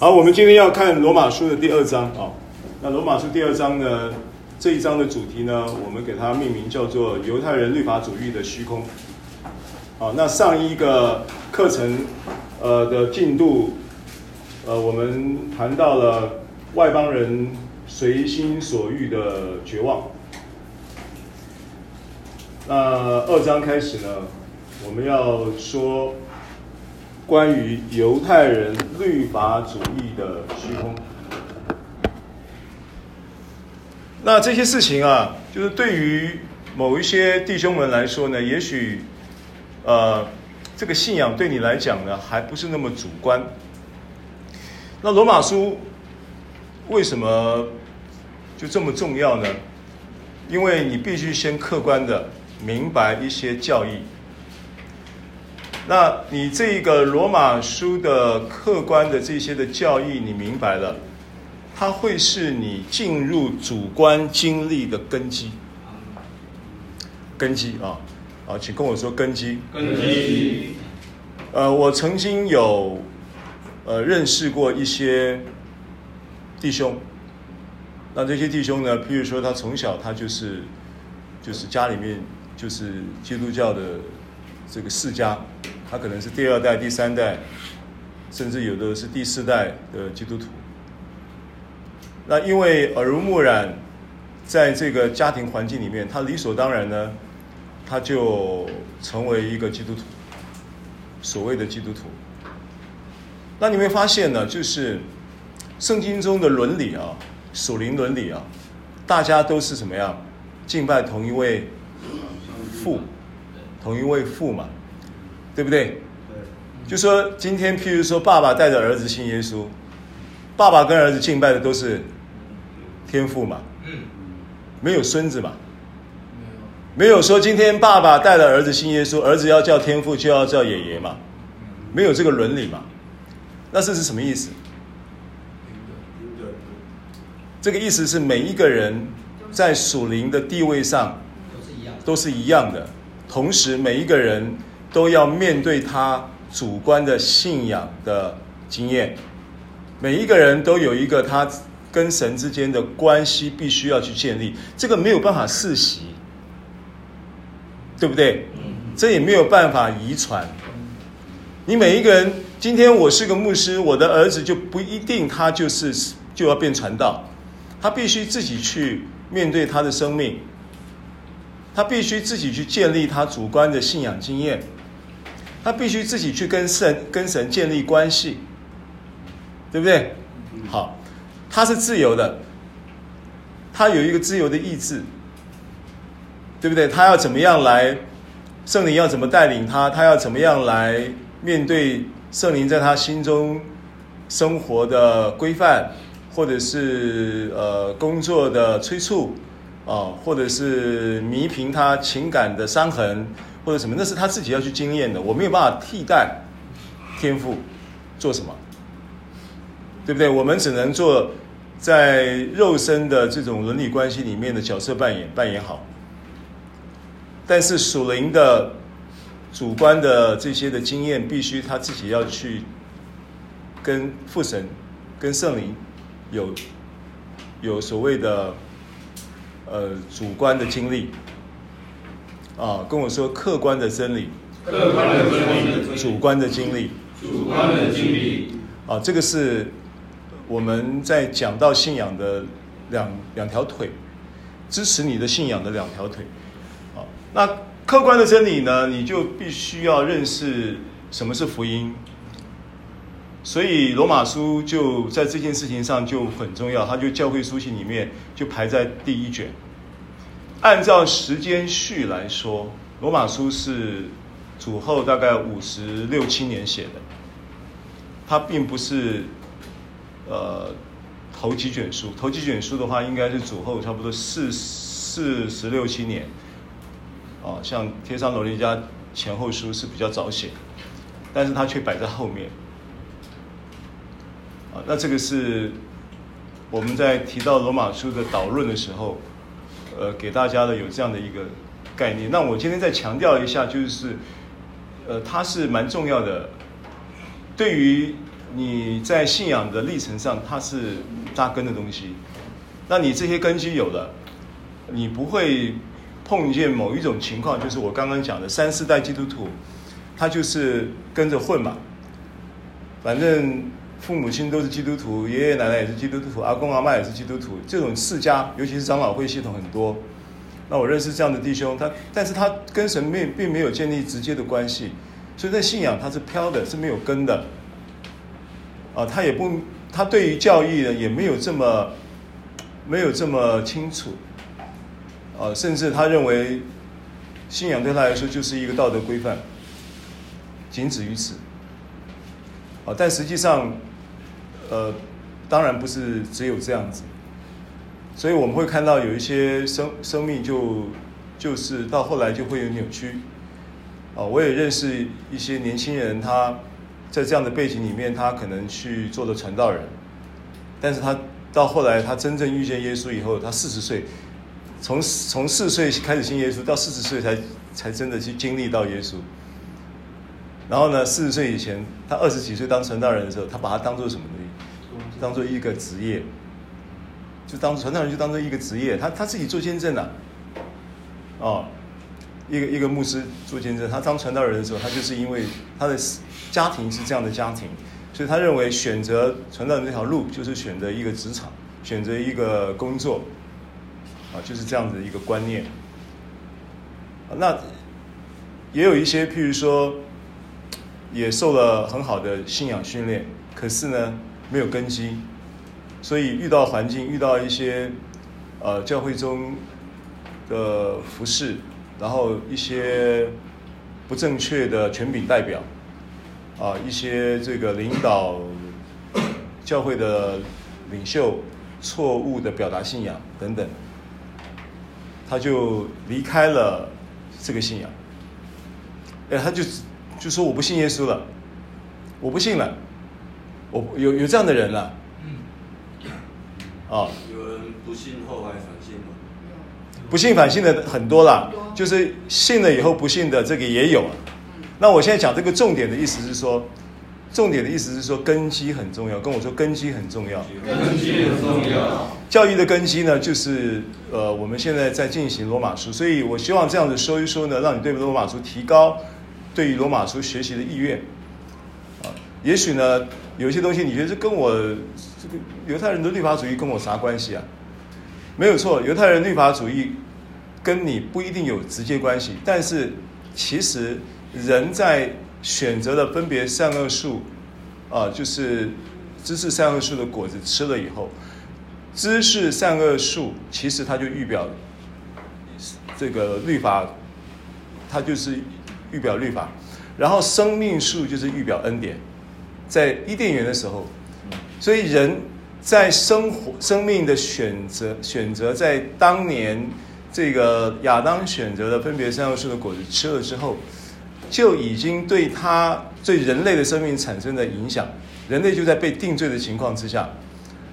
好，我们今天要看罗马书的第二章啊。那罗马书第二章呢，这一章的主题呢，我们给它命名叫做“犹太人律法主义的虚空”。好，那上一个课程呃的进度，呃，我们谈到了外邦人随心所欲的绝望。那二章开始呢，我们要说。关于犹太人律法主义的虚空，那这些事情啊，就是对于某一些弟兄们来说呢，也许，呃，这个信仰对你来讲呢，还不是那么主观。那罗马书为什么就这么重要呢？因为你必须先客观的明白一些教义。那你这个罗马书的客观的这些的教义，你明白了，它会是你进入主观经历的根基。根基啊，啊，请跟我说根基。根基。呃，我曾经有呃认识过一些弟兄，那这些弟兄呢，譬如说他从小他就是就是家里面就是基督教的这个世家。他可能是第二代、第三代，甚至有的是第四代的基督徒。那因为耳濡目染，在这个家庭环境里面，他理所当然呢，他就成为一个基督徒，所谓的基督徒。那你会发现呢，就是圣经中的伦理啊，属灵伦理啊，大家都是什么样？敬拜同一位父，同一位父嘛。对不对？就说今天，譬如说，爸爸带着儿子信耶稣，爸爸跟儿子敬拜的都是天父嘛，没有孙子嘛，没有。说今天爸爸带着儿子信耶稣，儿子要叫天父就要叫爷爷嘛，没有这个伦理嘛，那这是什么意思？这个意思是每一个人在属灵的地位上都是一样的，同时每一个人。都要面对他主观的信仰的经验，每一个人都有一个他跟神之间的关系必须要去建立，这个没有办法世袭，对不对？这也没有办法遗传。你每一个人，今天我是个牧师，我的儿子就不一定他就是就要变传道，他必须自己去面对他的生命，他必须自己去建立他主观的信仰经验。他必须自己去跟神、跟神建立关系，对不对？好，他是自由的，他有一个自由的意志，对不对？他要怎么样来，圣灵要怎么带领他？他要怎么样来面对圣灵在他心中生活的规范，或者是呃工作的催促啊，或者是弥平他情感的伤痕。或者什么，那是他自己要去经验的，我没有办法替代天赋做什么，对不对？我们只能做在肉身的这种伦理关系里面的角色扮演，扮演好。但是属灵的主观的这些的经验，必须他自己要去跟父神、跟圣灵有有所谓的呃主观的经历。啊，跟我说客观的真理，客观的真理，主观的经历，主观的经历。啊，这个是我们在讲到信仰的两两条腿，支持你的信仰的两条腿。啊，那客观的真理呢，你就必须要认识什么是福音。所以罗马书就在这件事情上就很重要，它就教会书信里面就排在第一卷。按照时间序来说，《罗马书》是主后大概五十六七年写的，它并不是呃头几卷书。头几卷书的话，应该是主后差不多四四十六七年。啊，像《天山罗尼家前后书》是比较早写，但是它却摆在后面。啊，那这个是我们在提到《罗马书》的导论的时候。呃，给大家的有这样的一个概念。那我今天再强调一下，就是，呃，它是蛮重要的。对于你在信仰的历程上，它是扎根的东西。那你这些根基有了，你不会碰见某一种情况，就是我刚刚讲的三四代基督徒，他就是跟着混嘛。反正父母亲都是基督徒，爷爷奶奶也是基督徒，阿公阿嬷也是基督徒。这种世家，尤其是长老会系统很多。那我认识这样的弟兄，他但是他跟神并并没有建立直接的关系，所以在信仰他是飘的，是没有根的。啊，他也不，他对于教义呢也没有这么没有这么清楚。啊，甚至他认为信仰对他来说就是一个道德规范，仅止于此。啊，但实际上，呃，当然不是只有这样子。所以我们会看到有一些生生命就就是到后来就会有扭曲，啊，我也认识一些年轻人，他在这样的背景里面，他可能去做了传道人，但是他到后来他真正遇见耶稣以后，他四十岁，从从四岁开始信耶稣，到四十岁才才真的去经历到耶稣。然后呢，四十岁以前，他二十几岁当传道人的时候，他把它当做什么呢？当做一个职业。就当传道人，就当做一个职业，他他自己做见证的，哦，一个一个牧师做见证，他当传道人的时候，他就是因为他的家庭是这样的家庭，所以他认为选择传道人这条路就是选择一个职场，选择一个工作，啊，就是这样的一个观念。那也有一些，譬如说，也受了很好的信仰训练，可是呢，没有根基。所以遇到环境，遇到一些呃教会中的服饰，然后一些不正确的权柄代表，啊、一些这个领导教会的领袖错误的表达信仰等等，他就离开了这个信仰。哎，他就就说我不信耶稣了，我不信了，我有有这样的人了。啊，有人不信后来反信吗？不信反信的很多啦，就是信了以后不信的这个也有。那我现在讲这个重点的意思是说，重点的意思是说根基很重要。跟我说根基很重要，根基很重要。教育的根基呢，就是呃，我们现在在进行罗马书，所以我希望这样子说一说呢，让你对罗马书提高对于罗马书学习的意愿。也许呢，有些东西你觉得这跟我。这个犹太人的律法主义跟我啥关系啊？没有错，犹太人律法主义跟你不一定有直接关系。但是其实人在选择了分别善恶树，啊，就是知识善恶树的果子吃了以后，知识善恶树其实它就预表这个律法，它就是预表律法。然后生命树就是预表恩典，在伊甸园的时候。所以人在生活、生命的选择、选择，在当年这个亚当选择的分别善恶树的果子吃了之后，就已经对他对人类的生命产生了影响。人类就在被定罪的情况之下，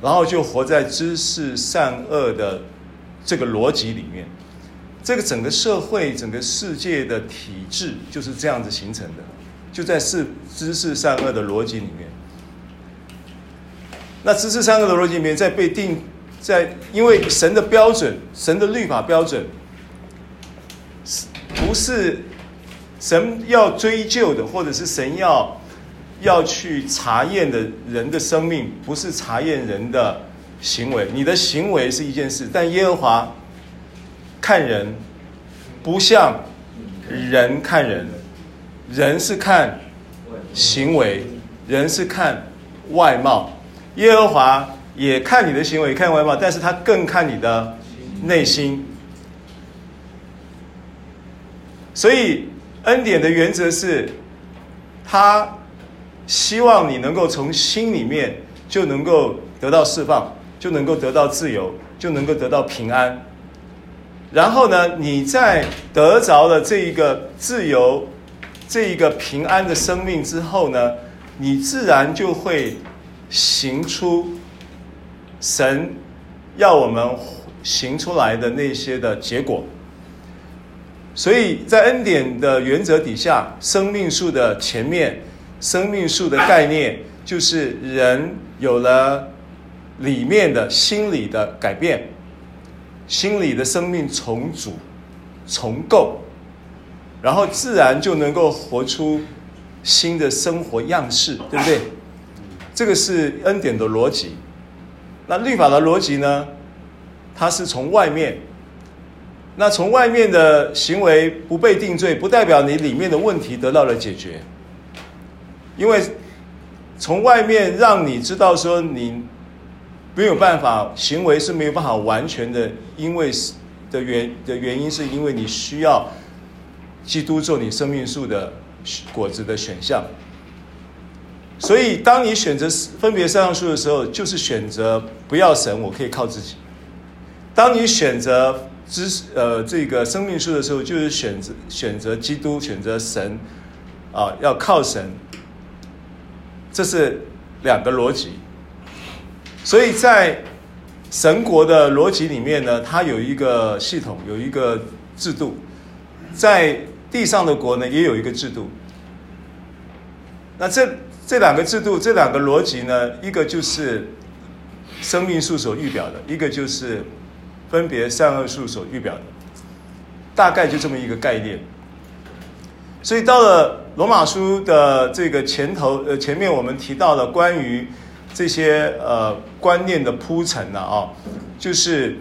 然后就活在知识善恶的这个逻辑里面。这个整个社会、整个世界的体制就是这样子形成的，就在是知识善恶的逻辑里面。那知识善恶的逻辑里面，在被定在，因为神的标准，神的律法标准，是不是神要追究的，或者是神要要去查验的人的生命，不是查验人的行为。你的行为是一件事，但耶和华看人不像人看人，人是看行为，人是看外貌。耶和华也看你的行为，看外貌，但是他更看你的内心。所以恩典的原则是，他希望你能够从心里面就能够得到释放，就能够得到自由，就能够得到平安。然后呢，你在得着了这一个自由、这一个平安的生命之后呢，你自然就会。行出神要我们行出来的那些的结果，所以在恩典的原则底下，生命树的前面，生命树的概念就是人有了里面的心理的改变，心理的生命重组、重构，然后自然就能够活出新的生活样式，对不对？这个是恩典的逻辑。那律法的逻辑呢？它是从外面。那从外面的行为不被定罪，不代表你里面的问题得到了解决。因为从外面让你知道说你没有办法，行为是没有办法完全的，因为的原的原因是因为你需要基督做你生命树的果子的选项。所以当你选择分别三样树的时候，就是选择不要神，我可以靠自己。当你选择知呃这个生命树的时候，就是选择选择基督，选择神，啊，要靠神。这是两个逻辑。所以在神国的逻辑里面呢，它有一个系统，有一个制度；在地上的国呢，也有一个制度。那这这两个制度，这两个逻辑呢，一个就是生命树所预表的，一个就是。分别善恶树所预表的，大概就这么一个概念。所以到了罗马书的这个前头，呃，前面我们提到的关于这些呃观念的铺陈呢，啊，就是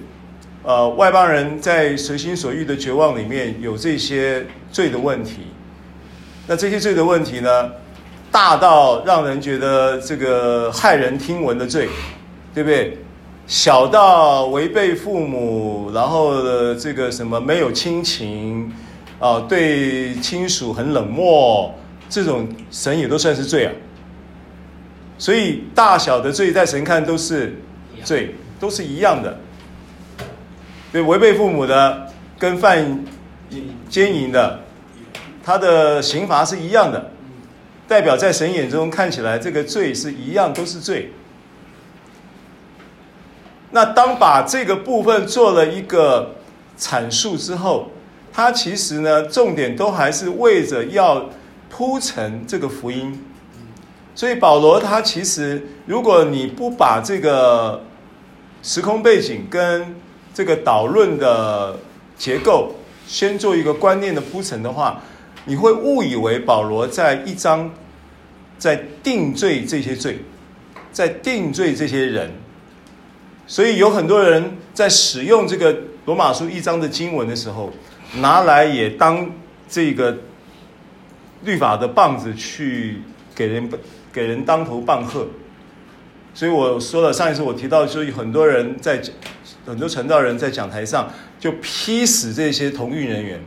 呃外邦人在随心所欲的绝望里面有这些罪的问题。那这些罪的问题呢，大到让人觉得这个骇人听闻的罪，对不对？小到违背父母，然后的这个什么没有亲情，啊，对亲属很冷漠，这种神也都算是罪啊。所以大小的罪在神看都是罪，都是一样的。对，违背父母的跟犯奸淫的，他的刑罚是一样的，代表在神眼中看起来这个罪是一样，都是罪。那当把这个部分做了一个阐述之后，它其实呢，重点都还是为着要铺陈这个福音。所以保罗他其实，如果你不把这个时空背景跟这个导论的结构先做一个观念的铺陈的话，你会误以为保罗在一章在定罪这些罪，在定罪这些人。所以有很多人在使用这个罗马书一章的经文的时候，拿来也当这个律法的棒子去给人给人当头棒喝。所以我说了，上一次我提到，就有很多人在很多传道人在讲台上就批死这些同运人员，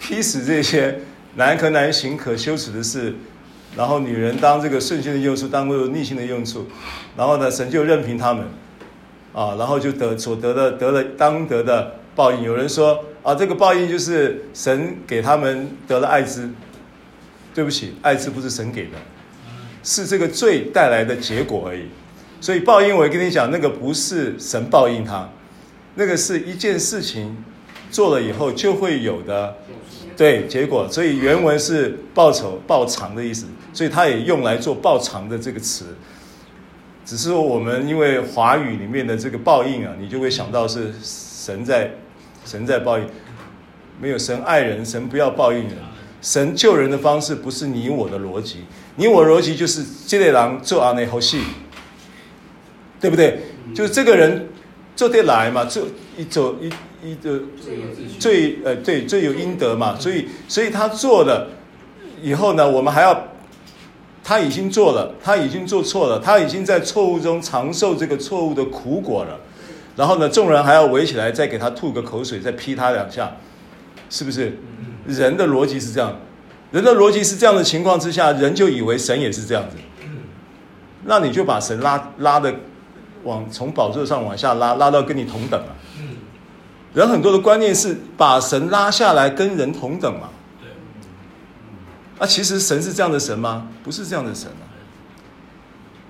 批死这些男可男行可羞耻的事，然后女人当这个顺性的用处，当做逆性的用处，然后呢，神就任凭他们。啊，然后就得所得的得了当得的报应。有人说啊，这个报应就是神给他们得了艾滋。对不起，艾滋不是神给的，是这个罪带来的结果而已。所以报应，我跟你讲，那个不是神报应他，那个是一件事情做了以后就会有的，对结果。所以原文是报仇报偿的意思，所以他也用来做报偿的这个词。只是我们因为华语里面的这个报应啊，你就会想到是神在神在报应，没有神爱人，神不要报应人。神救人的方式不是你我的逻辑，你我逻辑就是这类狼做阿内好戏，对不对？就是这个人做得来嘛，做一走一一的罪呃对罪有应得嘛，所以所以他做了以后呢，我们还要。他已经做了，他已经做错了，他已经在错误中尝受这个错误的苦果了。然后呢，众人还要围起来，再给他吐个口水，再劈他两下，是不是？人的逻辑是这样，人的逻辑是这样的情况之下，人就以为神也是这样子。那你就把神拉拉的往从宝座上往下拉，拉到跟你同等了。人很多的观念是把神拉下来跟人同等嘛。啊，其实神是这样的神吗？不是这样的神啊。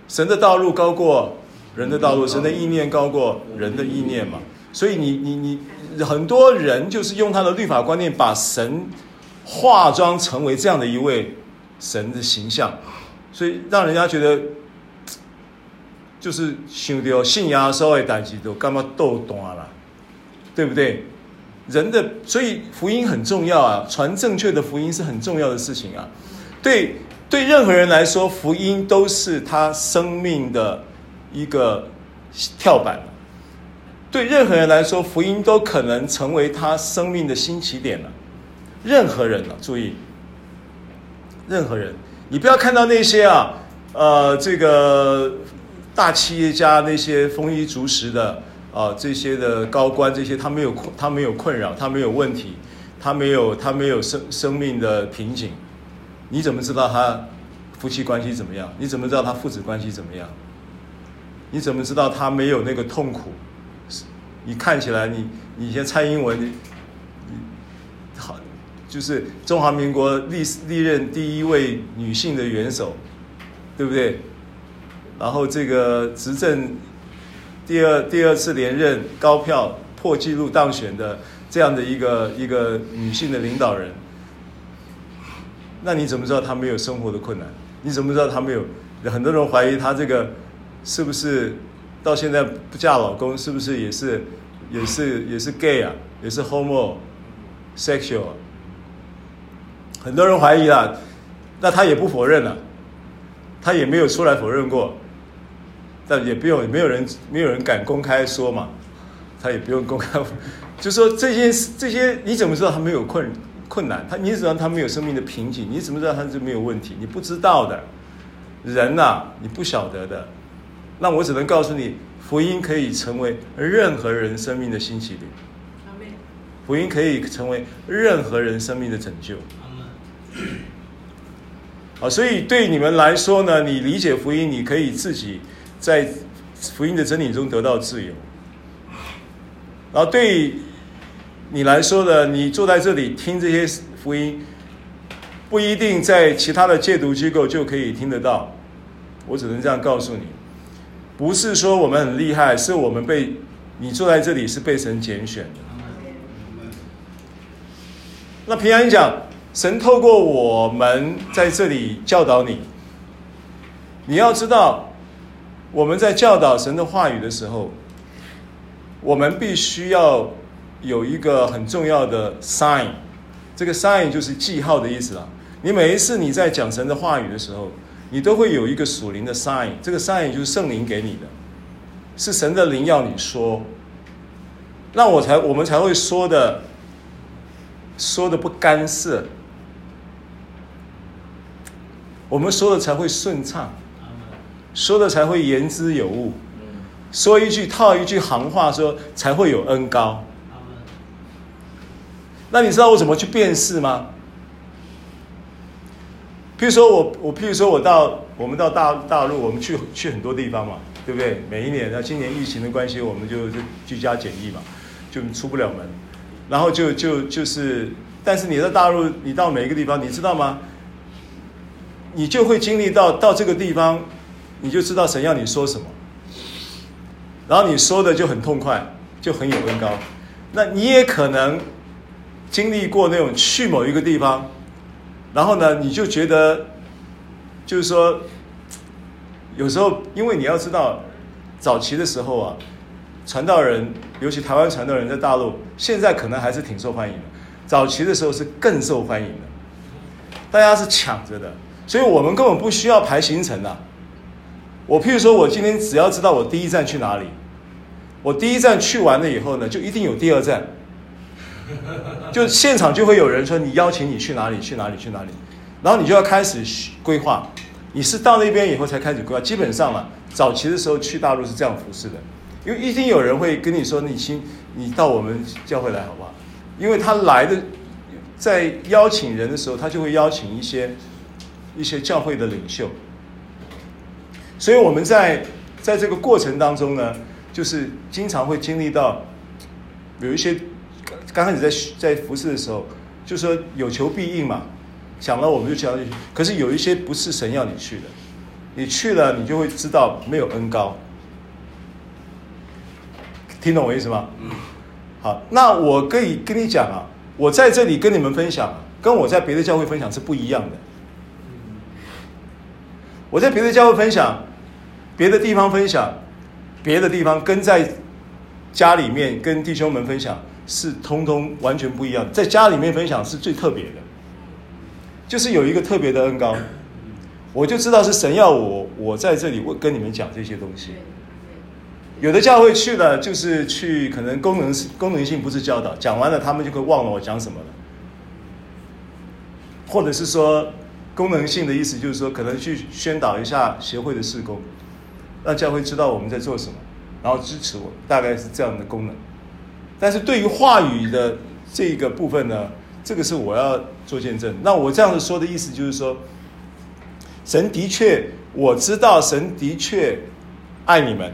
神的道路高过人的道路，神的意念高过人的意念嘛。所以你你你，很多人就是用他的律法观念，把神化妆成为这样的一位神的形象，所以让人家觉得就是想到信仰稍微代志都干嘛斗懂了，对不对？人的所以福音很重要啊，传正确的福音是很重要的事情啊。对对，任何人来说，福音都是他生命的一个跳板。对任何人来说，福音都可能成为他生命的新起点了。任何人啊，注意，任何人，你不要看到那些啊，呃，这个大企业家那些丰衣足食的啊，这些的高官，这些他没有困，他没有困扰，他没有问题，他没有他没有生生命的瓶颈，你怎么知道他夫妻关系怎么样？你怎么知道他父子关系怎么样？你怎么知道他没有那个痛苦？你看起来你，你你像蔡英文，你，好，就是中华民国历历任第一位女性的元首，对不对？然后这个执政第二第二次连任高票破纪录当选的这样的一个一个女性的领导人，那你怎么知道她没有生活的困难？你怎么知道她没有？很多人怀疑她这个是不是？到现在不嫁老公，是不是也是也是也是 gay 啊，也是 homosexual？很多人怀疑啊，那他也不否认了，他也没有出来否认过，但也不用没有人没有人敢公开说嘛，他也不用公开，就说这些这些你怎么知道他没有困困难？他你怎么知道他没有生命的瓶颈？你怎么知道他就没有问题？你不知道的，人呐、啊，你不晓得的。那我只能告诉你，福音可以成为任何人生命的新起点。福音可以成为任何人生命的拯救。啊，所以对你们来说呢，你理解福音，你可以自己在福音的真理中得到自由。然后对你来说呢，你坐在这里听这些福音，不一定在其他的戒毒机构就可以听得到。我只能这样告诉你。不是说我们很厉害，是我们被你坐在这里是被神拣选的。那平安讲，神透过我们在这里教导你。你要知道，我们在教导神的话语的时候，我们必须要有一个很重要的 sign。这个 sign 就是记号的意思了。你每一次你在讲神的话语的时候，你都会有一个属灵的 sign，这个 sign 就是圣灵给你的，是神的灵要你说，那我才我们才会说的，说的不干涉，我们说的才会顺畅，说的才会言之有物，说一句套一句行话说才会有恩高。那你知道我怎么去辨识吗？譬如说我我譬如说我到我们到大大陆，我们去去很多地方嘛，对不对？每一年，那今年疫情的关系，我们就就居家检疫嘛，就出不了门，然后就就就是，但是你在大陆，你到每一个地方，你知道吗？你就会经历到到这个地方，你就知道神要你说什么，然后你说的就很痛快，就很有恩高。那你也可能经历过那种去某一个地方。然后呢，你就觉得，就是说，有时候，因为你要知道，早期的时候啊，传道人，尤其台湾传道人在大陆，现在可能还是挺受欢迎的。早期的时候是更受欢迎的，大家是抢着的，所以我们根本不需要排行程的。我譬如说，我今天只要知道我第一站去哪里，我第一站去完了以后呢，就一定有第二站。就现场就会有人说，你邀请你去哪里去哪里去哪里，然后你就要开始规划。你是到那边以后才开始规划。基本上了，早期的时候去大陆是这样服侍的，因为一定有人会跟你说，你先你到我们教会来好不好？因为他来的在邀请人的时候，他就会邀请一些一些教会的领袖。所以我们在在这个过程当中呢，就是经常会经历到有一些。刚开始在在服侍的时候，就说有求必应嘛，想到我们就想去。可是有一些不是神要你去的，你去了你就会知道没有恩高。听懂我意思吗？好，那我可以跟你讲啊，我在这里跟你们分享，跟我在别的教会分享是不一样的。我在别的教会分享，别的地方分享，别的地方跟在家里面跟弟兄们分享是通通完全不一样。在家里面分享是最特别的，就是有一个特别的恩膏，我就知道是神要我我在这里跟你们讲这些东西。有的教会去了，就是去可能功能功能性不是教导，讲完了他们就会忘了我讲什么了，或者是说功能性的意思就是说可能去宣导一下协会的事工，让教会知道我们在做什么，然后支持我，大概是这样的功能。但是对于话语的这个部分呢，这个是我要做见证。那我这样子说的意思就是说，神的确，我知道神的确爱你们。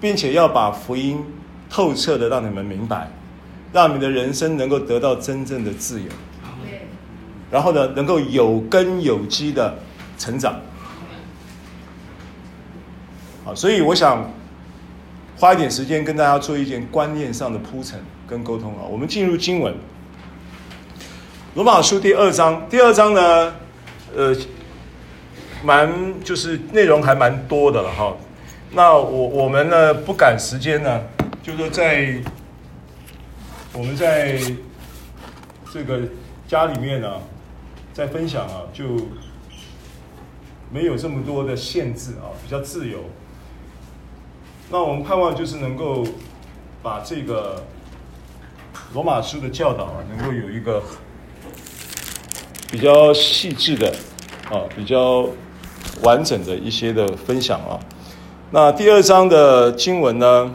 并且要把福音透彻的让你们明白，让你们的人生能够得到真正的自由，然后呢，能够有根有基的成长。好，所以我想花一点时间跟大家做一件观念上的铺陈跟沟通啊。我们进入经文，罗马书第二章，第二章呢，呃，蛮就是内容还蛮多的了哈。那我我们呢不赶时间呢，就是说在我们在这个家里面呢，在分享啊，就没有这么多的限制啊，比较自由。那我们盼望就是能够把这个罗马书的教导啊，能够有一个比较细致的啊，比较完整的一些的分享啊。那第二章的经文呢？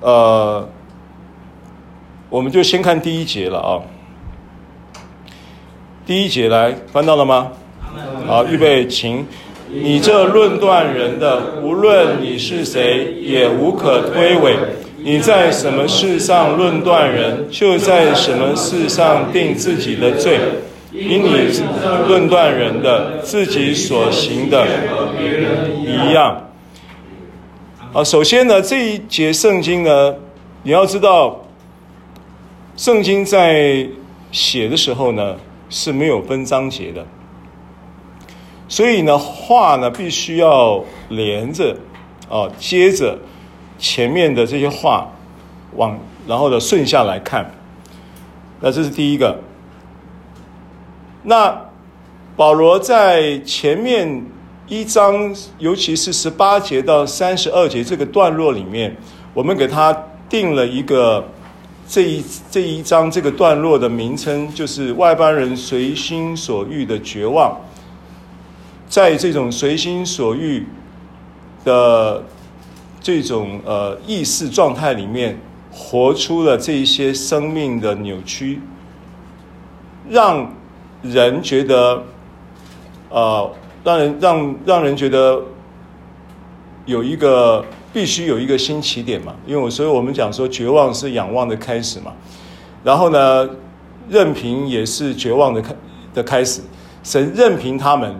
呃，我们就先看第一节了啊。第一节来翻到了吗？好，预备，请。你这论断人的，无论你是谁，也无可推诿。你在什么事上论断人，就在什么事上定自己的罪。因你论断人的，自己所行的一样。啊，首先呢，这一节圣经呢，你要知道，圣经在写的时候呢是没有分章节的，所以呢话呢必须要连着，啊，接着前面的这些话往，然后呢顺下来看，那这是第一个。那保罗在前面。一章，尤其是十八节到三十二节这个段落里面，我们给他定了一个这一这一章这个段落的名称，就是外邦人随心所欲的绝望。在这种随心所欲的这种呃意识状态里面，活出了这一些生命的扭曲，让人觉得呃。让人让让人觉得有一个必须有一个新起点嘛，因为我所以我们讲说绝望是仰望的开始嘛，然后呢，任凭也是绝望的开的开始，神任凭他们，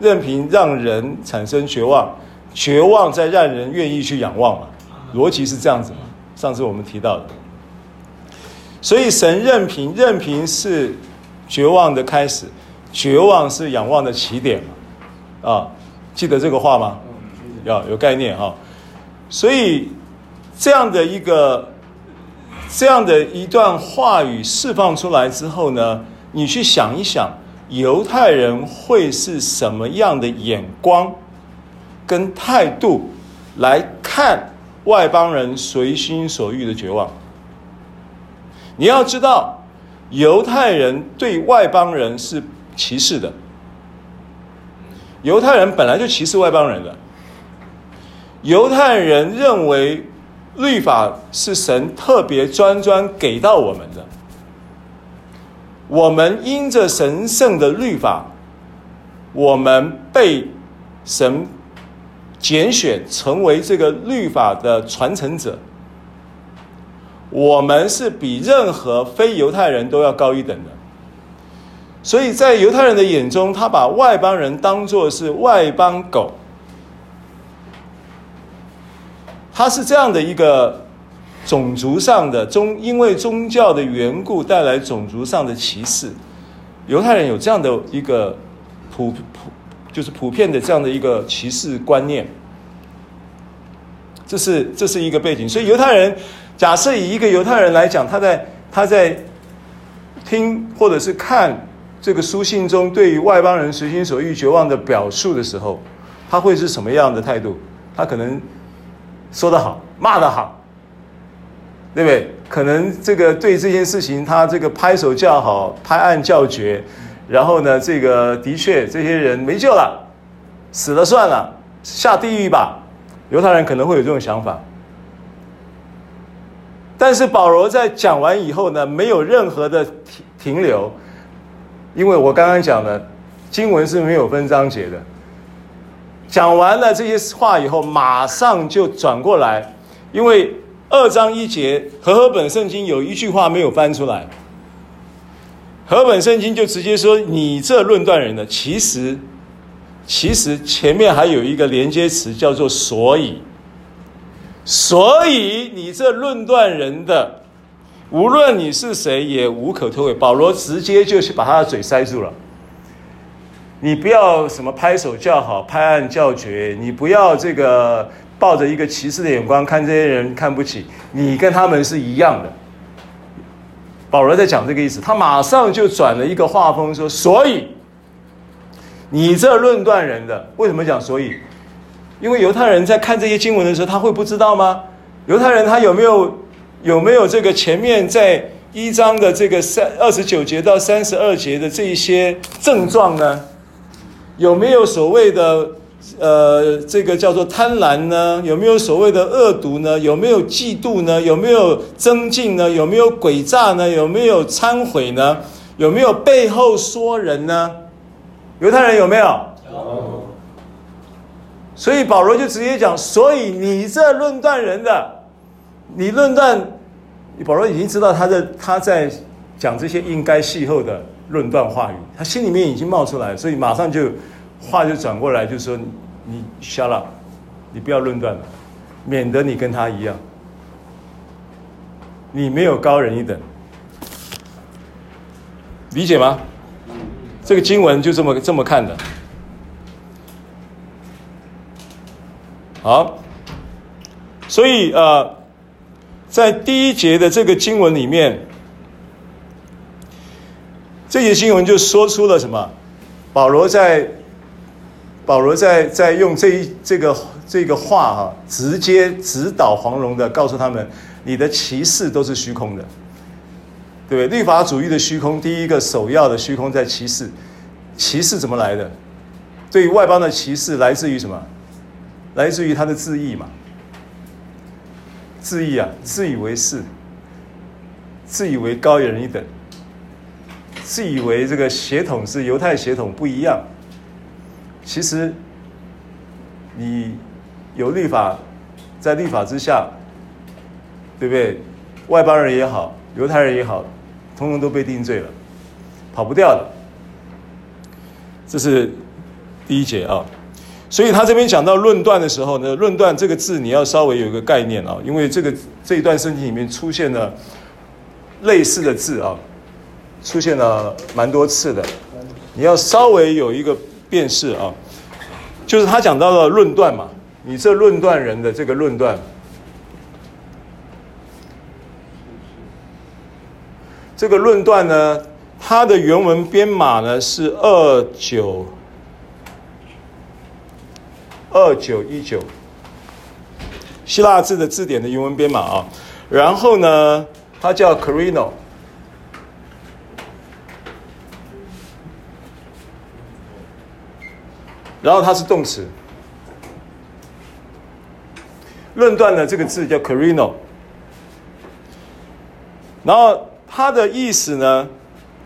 任凭让人产生绝望，绝望再让人愿意去仰望嘛，逻辑是这样子嘛，上次我们提到的，所以神任凭任凭是绝望的开始。绝望是仰望的起点嘛？啊，记得这个话吗？要有概念哈。所以这样的一个这样的一段话语释放出来之后呢，你去想一想，犹太人会是什么样的眼光跟态度来看外邦人随心所欲的绝望？你要知道，犹太人对外邦人是。歧视的，犹太人本来就歧视外邦人的。犹太人认为律法是神特别专专给到我们的，我们因着神圣的律法，我们被神拣选成为这个律法的传承者，我们是比任何非犹太人都要高一等的。所以在犹太人的眼中，他把外邦人当作是外邦狗，他是这样的一个种族上的宗，因为宗教的缘故带来种族上的歧视。犹太人有这样的一个普普就是普遍的这样的一个歧视观念。这是这是一个背景，所以犹太人假设以一个犹太人来讲，他在他在听或者是看这个书信中对于外邦人随心所欲绝望的表述的时候，他会是什么样的态度？他可能说得好，骂得好。对不对？可能这个对这件事情，他这个拍手叫好，拍案叫绝，然后呢，这个的确这些人没救了，死了算了，下地狱吧。犹太人可能会有这种想法。但是保罗在讲完以后呢，没有任何的停停留，因为我刚刚讲的经文是没有分章节的。讲完了这些话以后，马上就转过来，因为。二章一节，和合本圣经有一句话没有翻出来。和合本圣经就直接说：“你这论断人的，其实，其实前面还有一个连接词叫做‘所以’，所以你这论断人的，无论你是谁，也无可推诿。”保罗直接就去把他的嘴塞住了。你不要什么拍手叫好、拍案叫绝，你不要这个。抱着一个歧视的眼光看这些人，看不起你，跟他们是一样的。保罗在讲这个意思，他马上就转了一个画风说：“所以你这论断人的，为什么讲所以？因为犹太人在看这些经文的时候，他会不知道吗？犹太人他有没有有没有这个前面在一章的这个三二十九节到三十二节的这一些症状呢？有没有所谓的？”呃，这个叫做贪婪呢？有没有所谓的恶毒呢？有没有嫉妒呢？有没有增进呢？有没有诡诈呢？有没有忏悔呢？有没有背后说人呢？犹太人有没有？所以保罗就直接讲：所以你这论断人的，你论断，保罗已经知道他在他在讲这些应该邂逅的论断话语，他心里面已经冒出来，所以马上就。话就转过来，就说你 shut up，你不要论断了，免得你跟他一样，你没有高人一等，理解吗？这个经文就这么这么看的。好，所以呃，在第一节的这个经文里面，这节经文就说出了什么？保罗在。保罗在在用这一这个这个话哈，直接直导黄龙的告诉他们：你的歧视都是虚空的，对不对？律法主义的虚空，第一个首要的虚空在歧视。歧视怎么来的？对外邦的歧视来自于什么？来自于他的自义嘛。自义啊，自以为是，自以为高人一等，自以为这个血统是犹太血统不一样。其实，你有律法，在律法之下，对不对？外邦人也好，犹太人也好，通通都被定罪了，跑不掉的。这是第一节啊。所以他这边讲到论断的时候呢，论断这个字你要稍微有一个概念啊，因为这个这一段圣经里面出现了类似的字啊，出现了蛮多次的，你要稍微有一个。辨识啊，就是他讲到了论断嘛，你这论断人的这个论断，这个论断呢，它的原文编码呢是二九二九一九，希腊字的字典的原文编码啊，然后呢，它叫 Carino。然后它是动词，论断的这个字叫 carino，然后它的意思呢，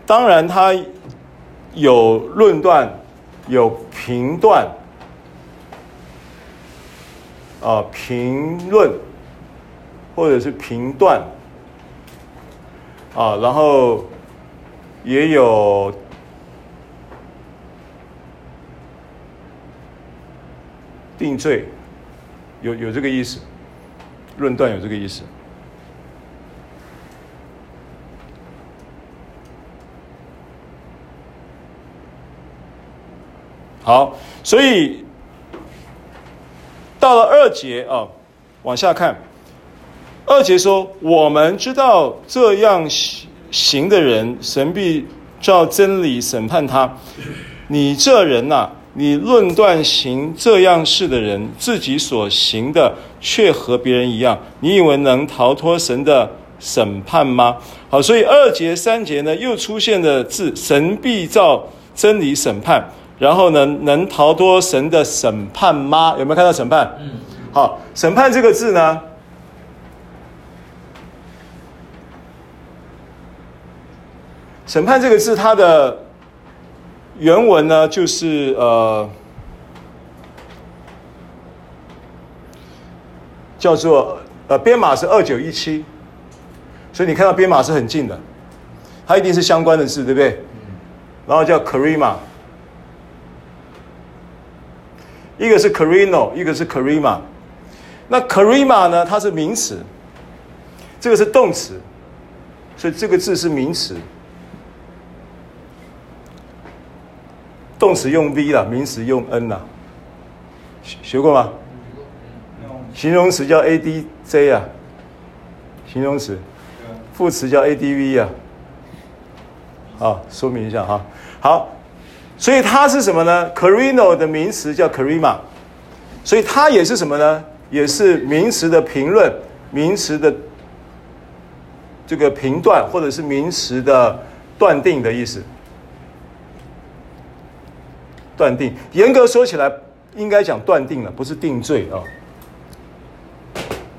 当然它有论断，有评断，啊，评论或者是评断，啊，然后也有。定罪，有有这个意思，论断有这个意思。好，所以到了二节啊，往下看，二节说：“我们知道这样行的人，神必照真理审判他。你这人呐、你论断行这样事的人，自己所行的却和别人一样，你以为能逃脱神的审判吗？”好，所以二节三节呢，又出现了字：“神必照真理审判。”然后呢，能逃脱神的审判吗？有没有看到审判？嗯，好，审判这个字呢，审判这个字，它的原文呢，就是呃，叫做呃，编码是二九一七，所以你看到编码是很近的，它一定是相关的字，对不对？然后叫 Karima，。一个是 Carino，一个是 Karima。那 Karima 呢？它是名词，这个是动词，所以这个字是名词。动词用 V 啦，名词用 N 啦。学过吗？形容词叫 ADJ 啊，形容词。副词叫 ADV 啊。好，说明一下哈。好。所以它是什么呢？Carino 的名词叫 Karima 所以它也是什么呢？也是名词的评论、名词的这个评断，或者是名词的断定的意思。断定，严格说起来，应该讲断定了，不是定罪啊。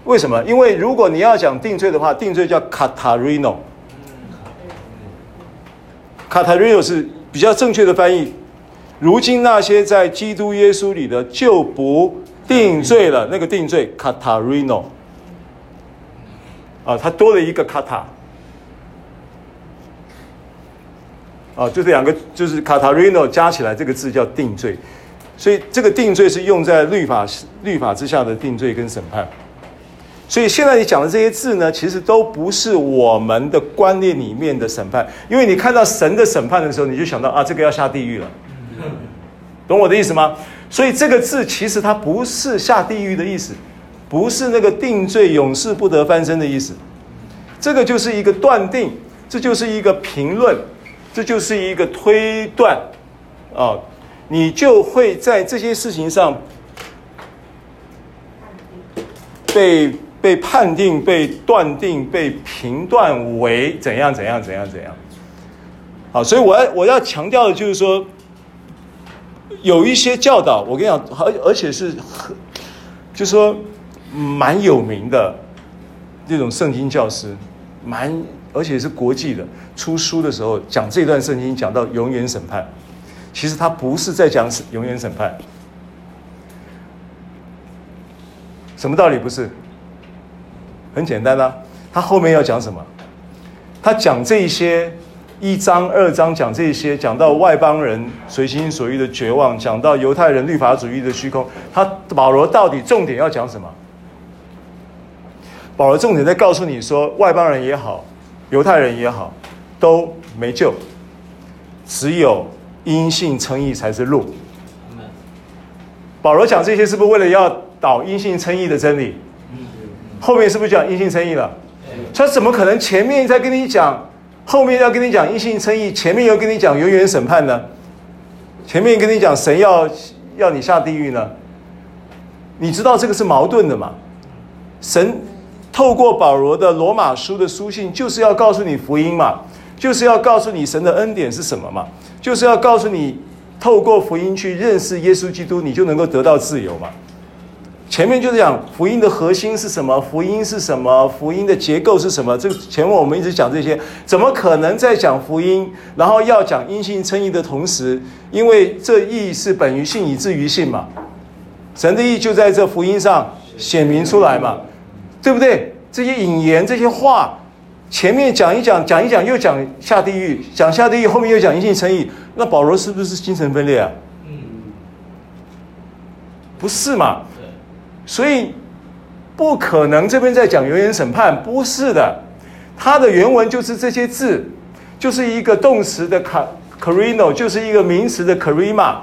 为什么？因为如果你要讲定罪的话，定罪叫 Katarino。Katarino 是。比较正确的翻译，如今那些在基督耶稣里的就不定罪了。那个定罪，katarino，啊，它多了一个 kata，啊，就是两个，就是 katarino 加起来，这个字叫定罪。所以这个定罪是用在律法律法之下的定罪跟审判。所以现在你讲的这些字呢，其实都不是我们的观念里面的审判，因为你看到神的审判的时候，你就想到啊，这个要下地狱了，懂我的意思吗？所以这个字其实它不是下地狱的意思，不是那个定罪永世不得翻身的意思，这个就是一个断定，这就是一个评论，这就是一个推断，啊，你就会在这些事情上被。被判定、被断定、被评断为怎样、怎样、怎样、怎样。好，所以我要我要强调的就是说，有一些教导，我跟你讲，而而且是，就是说蛮有名的这种圣经教师，蛮而且是国际的，出书的时候讲这段圣经，讲到永远审判，其实他不是在讲永远审判，什么道理不是？很简单啦、他后面要讲什么？他讲这些一章二章讲这些，讲到外邦人随心所欲的绝望，讲到犹太人律法主义的虚空。他保罗到底重点要讲什么？保罗重点在告诉你说，外邦人也好，犹太人也好，都没救，只有因信称义才是路。保罗讲这些是不是为了要导因信称义的真理？后面是不是讲因信称义了？他怎么可能前面在跟你讲，后面要跟你讲因信称义，前面又跟你讲永远审判呢？前面跟你讲神要要你下地狱呢？你知道这个是矛盾的嘛？神透过保罗的罗马书的书信，就是要告诉你福音嘛，就是要告诉你神的恩典是什么嘛，就是要告诉你透过福音去认识耶稣基督，你就能够得到自由嘛。前面就是讲福音的核心是什么？福音是什么？福音的结构是什么？这前面我们一直讲这些，怎么可能在讲福音，然后要讲因信称义的同时，因为这义是本于信以至于信嘛，神的义就在这福音上显明出来嘛，对不对？这些引言这些话，前面讲一讲，讲一讲又讲下地狱，讲下地狱，后面又讲因信称义，那保罗是不是精神分裂啊？嗯，不是嘛？所以不可能这边在讲永远审判，不是的，它的原文就是这些字，就是一个动词的 carino，就是一个名词的 kerima，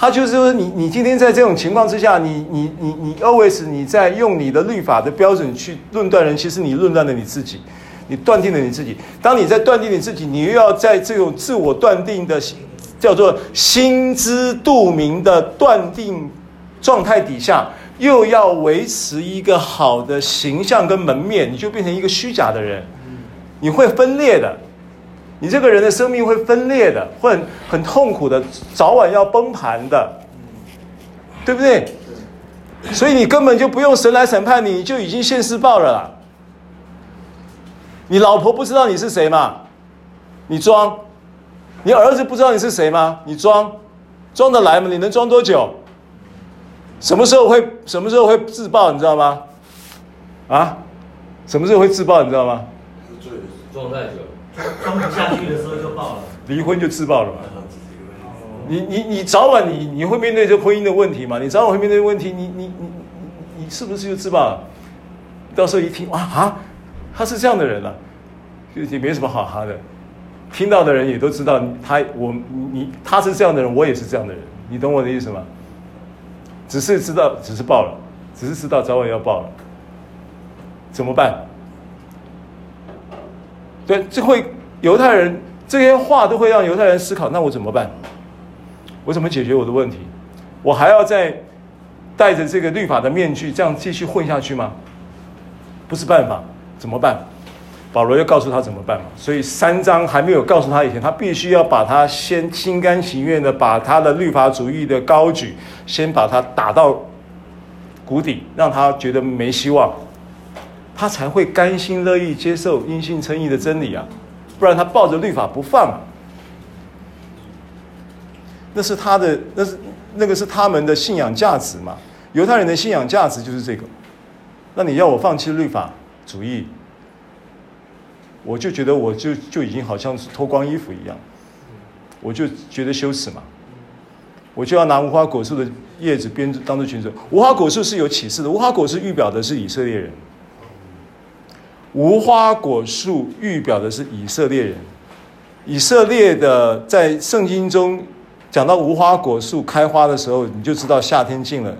他就是说你你今天在这种情况之下，你你你你 always 你在用你的律法的标准去论断人，其实你论断了你自己，你断定了你自己。当你在断定你自己，你又要在这种自我断定的叫做心知肚明的断定状态底下，又要维持一个好的形象跟门面，你就变成一个虚假的人，你会分裂的。你这个人的生命会分裂的，会很很痛苦的，早晚要崩盘的，对不对？所以你根本就不用神来审判你，你就已经现世报了啦。你老婆不知道你是谁吗？你装。你儿子不知道你是谁吗？你装，装得来吗？你能装多久？什么时候会什么时候会自爆？你知道吗？啊？什么时候会自爆？你知道吗？装太久。装不下去的时候就爆了，离婚就自爆了嘛。你你你早晚你你会面对这婚姻的问题嘛？你早晚会面对问题，你你你你你是不是就自爆了？到时候一听哇啊，他是这样的人啊，就也没什么好哈的。听到的人也都知道他我你他是这样的人，我也是这样的人，你懂我的意思吗？只是知道只是爆了，只是知道早晚要爆了，怎么办？对，这会犹太人这些话都会让犹太人思考。那我怎么办？我怎么解决我的问题？我还要再戴着这个律法的面具，这样继续混下去吗？不是办法，怎么办？保罗要告诉他怎么办嘛。所以三章还没有告诉他以前，他必须要把他先心甘情愿的把他的律法主义的高举，先把他打到谷底，让他觉得没希望。他才会甘心乐意接受因信称义的真理啊，不然他抱着律法不放。那是他的，那是那个是他们的信仰价值嘛。犹太人的信仰价值就是这个。那你要我放弃律法主义，我就觉得我就就已经好像是脱光衣服一样，我就觉得羞耻嘛。我就要拿无花果树的叶子编当做裙子。无花果树是有启示的，无花果树预表的是以色列人。无花果树预表的是以色列人，以色列的在圣经中讲到无花果树开花的时候，你就知道夏天近了。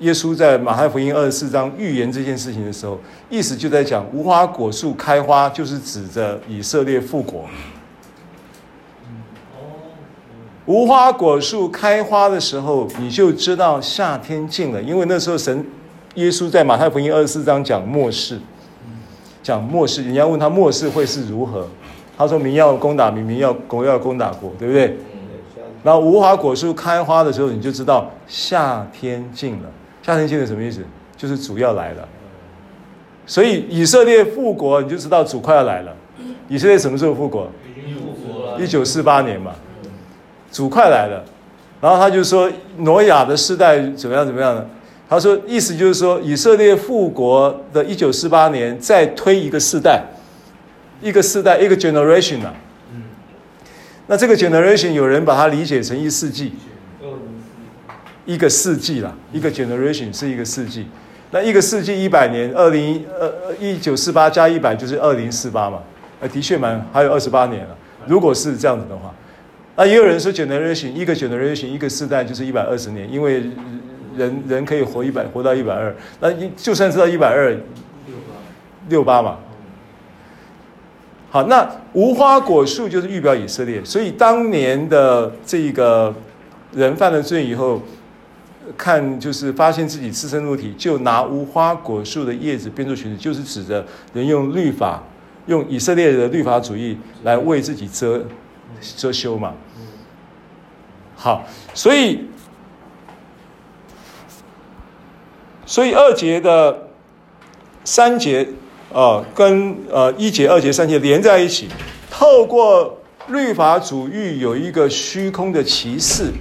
耶稣在马太福音二十四章预言这件事情的时候，意思就在讲无花果树开花，就是指着以色列复国。无花果树开花的时候，你就知道夏天近了，因为那时候神耶稣在马太福音二十四章讲末世。讲末世，人家问他末世会是如何？他说：“民要攻打民，民要国要攻打国，对不对？”然后无花果树开花的时候，你就知道夏天近了。夏天近了什么意思？就是主要来了。所以以色列复国，你就知道主快要来了。以色列什么时候复国？一九四八年嘛，主快来了。然后他就说：“挪亚的世代怎么样？怎么样呢？”他说：“意思就是说，以色列复国的一九四八年，再推一个世代，一个世代，一个 generation 啊。那这个 generation 有人把它理解成一世纪，一个世纪啦，一个 generation 是一个世纪。那一个世纪一百年，二零呃一九四八加一百就是二零四八嘛。呃，的确蛮还有二十八年了。如果是这样子的话，那也有人说 generation 一个 generation 一个世代就是一百二十年，因为。”人人可以活一百，活到一百二，那就算是到一百二，六八嘛。好，那无花果树就是预表以色列，所以当年的这个人犯了罪以后，看就是发现自己赤身露体，就拿无花果树的叶子编做裙子，就是指着人用律法，用以色列的律法主义来为自己遮遮羞嘛。好，所以。所以二节的三节，呃，跟呃一节、二节、三节连在一起，透过律法主义有一个虚空的歧视，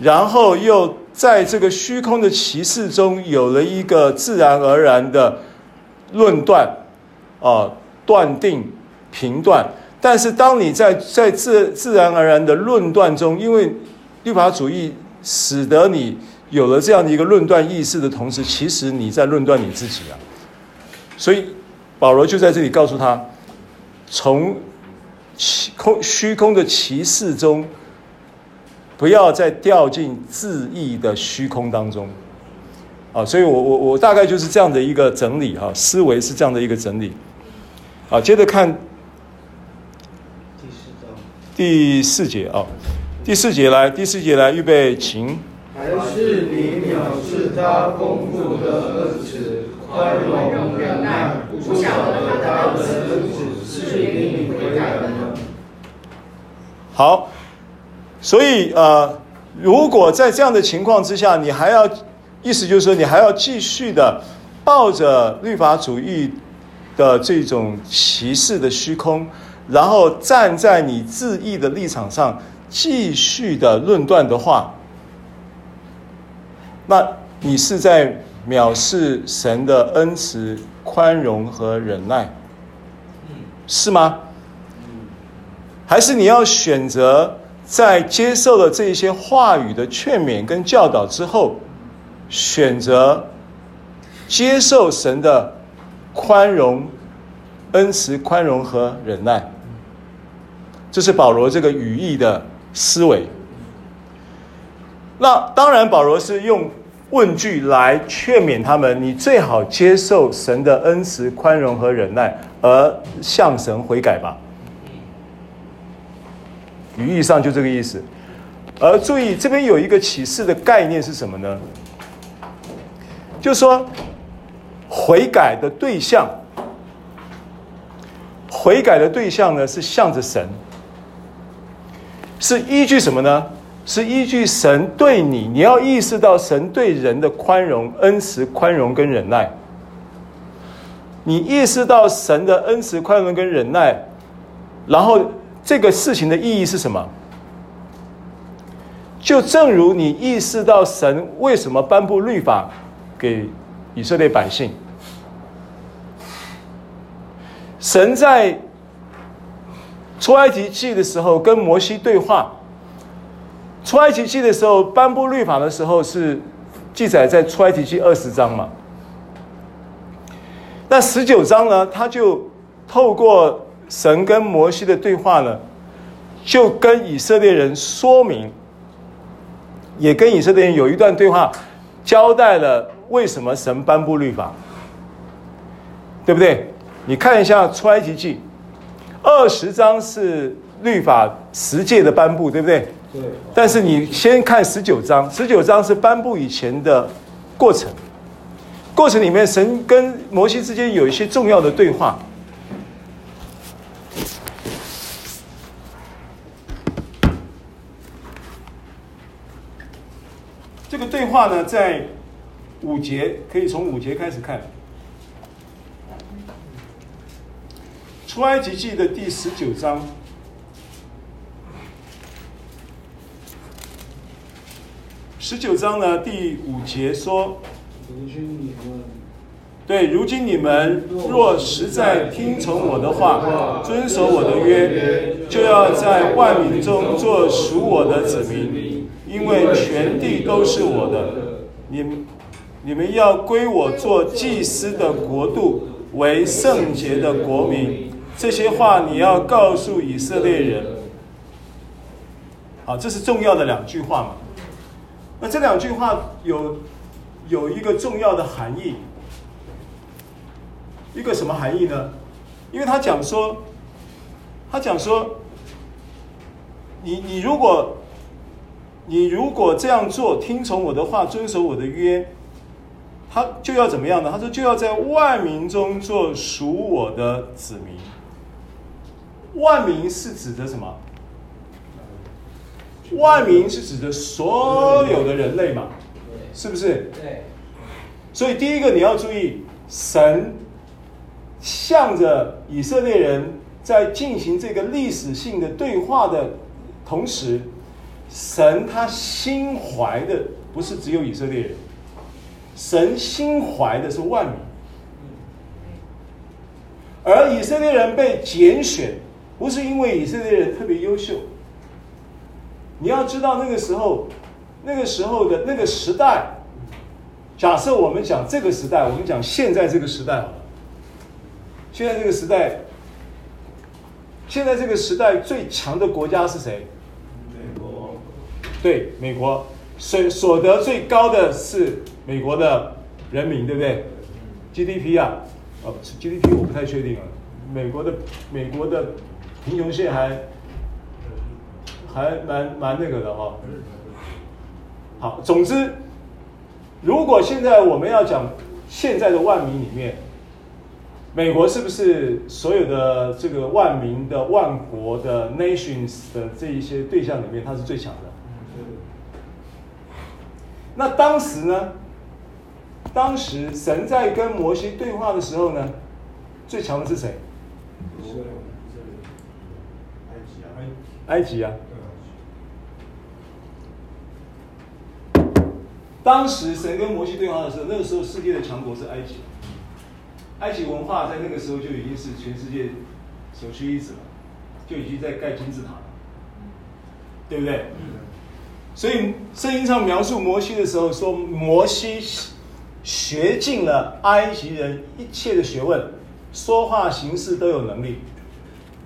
然后又在这个虚空的歧视中有了一个自然而然的论断，啊、断定、评断。但是当你在在自自然而然的论断中，因为律法主义使得你。有了这样的一个论断意识的同时，其实你在论断你自己啊。所以保罗就在这里告诉他，从虚空虚空的歧视中，不要再掉进自义的虚空当中。啊，所以我我我大概就是这样的一个整理哈，思维是这样的一个整理。啊，接着看第四节啊，第四节来，第四节来，预备，请。还是你藐视他丰富的恩赐，宽容忍耐，不晓得他的恩慈是你悔改的呢？好，所以呃，如果在这样的情况之下，你还要。意思就是说，你还要继续的抱着律法主义的这种歧视的虚空，然后站在你自义的立场上继续的论断的话，那你是在藐视神的恩慈、宽容和忍耐，是吗？还是你要选择在接受了这些话语的劝勉跟教导之后，选择接受神的宽容、恩慈、宽容和忍耐，这是保罗这个语义的思维。那当然，保罗是用问句来劝勉他们：你最好接受神的恩慈、宽容和忍耐，而向神悔改吧。语义上就这个意思。而注意，这边有一个启示的概念是什么呢？就是说，悔改的对象，悔改的对象呢，是向着神，是依据什么呢？是依据神对你，你要意识到神对人的宽容、恩慈、宽容跟忍耐。你意识到神的恩慈、宽容跟忍耐，然后这个事情的意义是什么？就正如你意识到神为什么颁布律法。给以色列百姓，神在出埃及记的时候跟摩西对话。出埃及记的时候颁布律法的时候是记载在出埃及记二十章嘛？那十九章呢？他就透过神跟摩西的对话呢，就跟以色列人说明，也跟以色列人有一段对话，交代了。为什么神颁布律法？对不对？你看一下出埃及记，二十章是律法十诫的颁布，对不对？对。但是你先看十九章，十九章是颁布以前的过程，过程里面神跟摩西之间有一些重要的对话。这个对话呢，在。五节可以从五节开始看，《出埃及记》的第十九章，十九章呢第五节说：“对，如今你们若实在听从我的话，遵守我的约，就要在万民中做属我的子民，因为全地都是我的。你们。”你们要归我做祭司的国度，为圣洁的国民。这些话你要告诉以色列人。好，这是重要的两句话嘛。那这两句话有有一个重要的含义，一个什么含义呢？因为他讲说，他讲说，你你如果你如果这样做，听从我的话，遵守我的约。他就要怎么样呢？他说就要在万民中做属我的子民。万民是指的什么？万民是指的所有的人类嘛？是不是？对。所以第一个你要注意，神向着以色列人在进行这个历史性的对话的同时，神他心怀的不是只有以色列人。神心怀的是万民，而以色列人被拣选，不是因为以色列人特别优秀。你要知道那个时候，那个时候的那个时代，假设我们讲这个时代，我们讲现在这个时代好了。现在这个时代，现在这个时代最强的国家是谁？美国。对，美国所所得最高的是美国的人民，对不对？GDP 啊，哦，GDP 我不太确定啊。美国的美国的贫穷线还还蛮蛮那个的哈、哦。好，总之，如果现在我们要讲现在的万民里面，美国是不是所有的这个万民的万国的 nations 的这一些对象里面，它是最强的？那当时呢？当时神在跟摩西对话的时候呢，最强的是谁？埃及啊。当时神跟摩西对话的时候，那个时候世界的强国是埃及。埃及文化在那个时候就已经是全世界首屈一指了，就已经在盖金字塔了，对不对？所以圣经上描述摩西的时候说，摩西学尽了埃及人一切的学问，说话行事都有能力。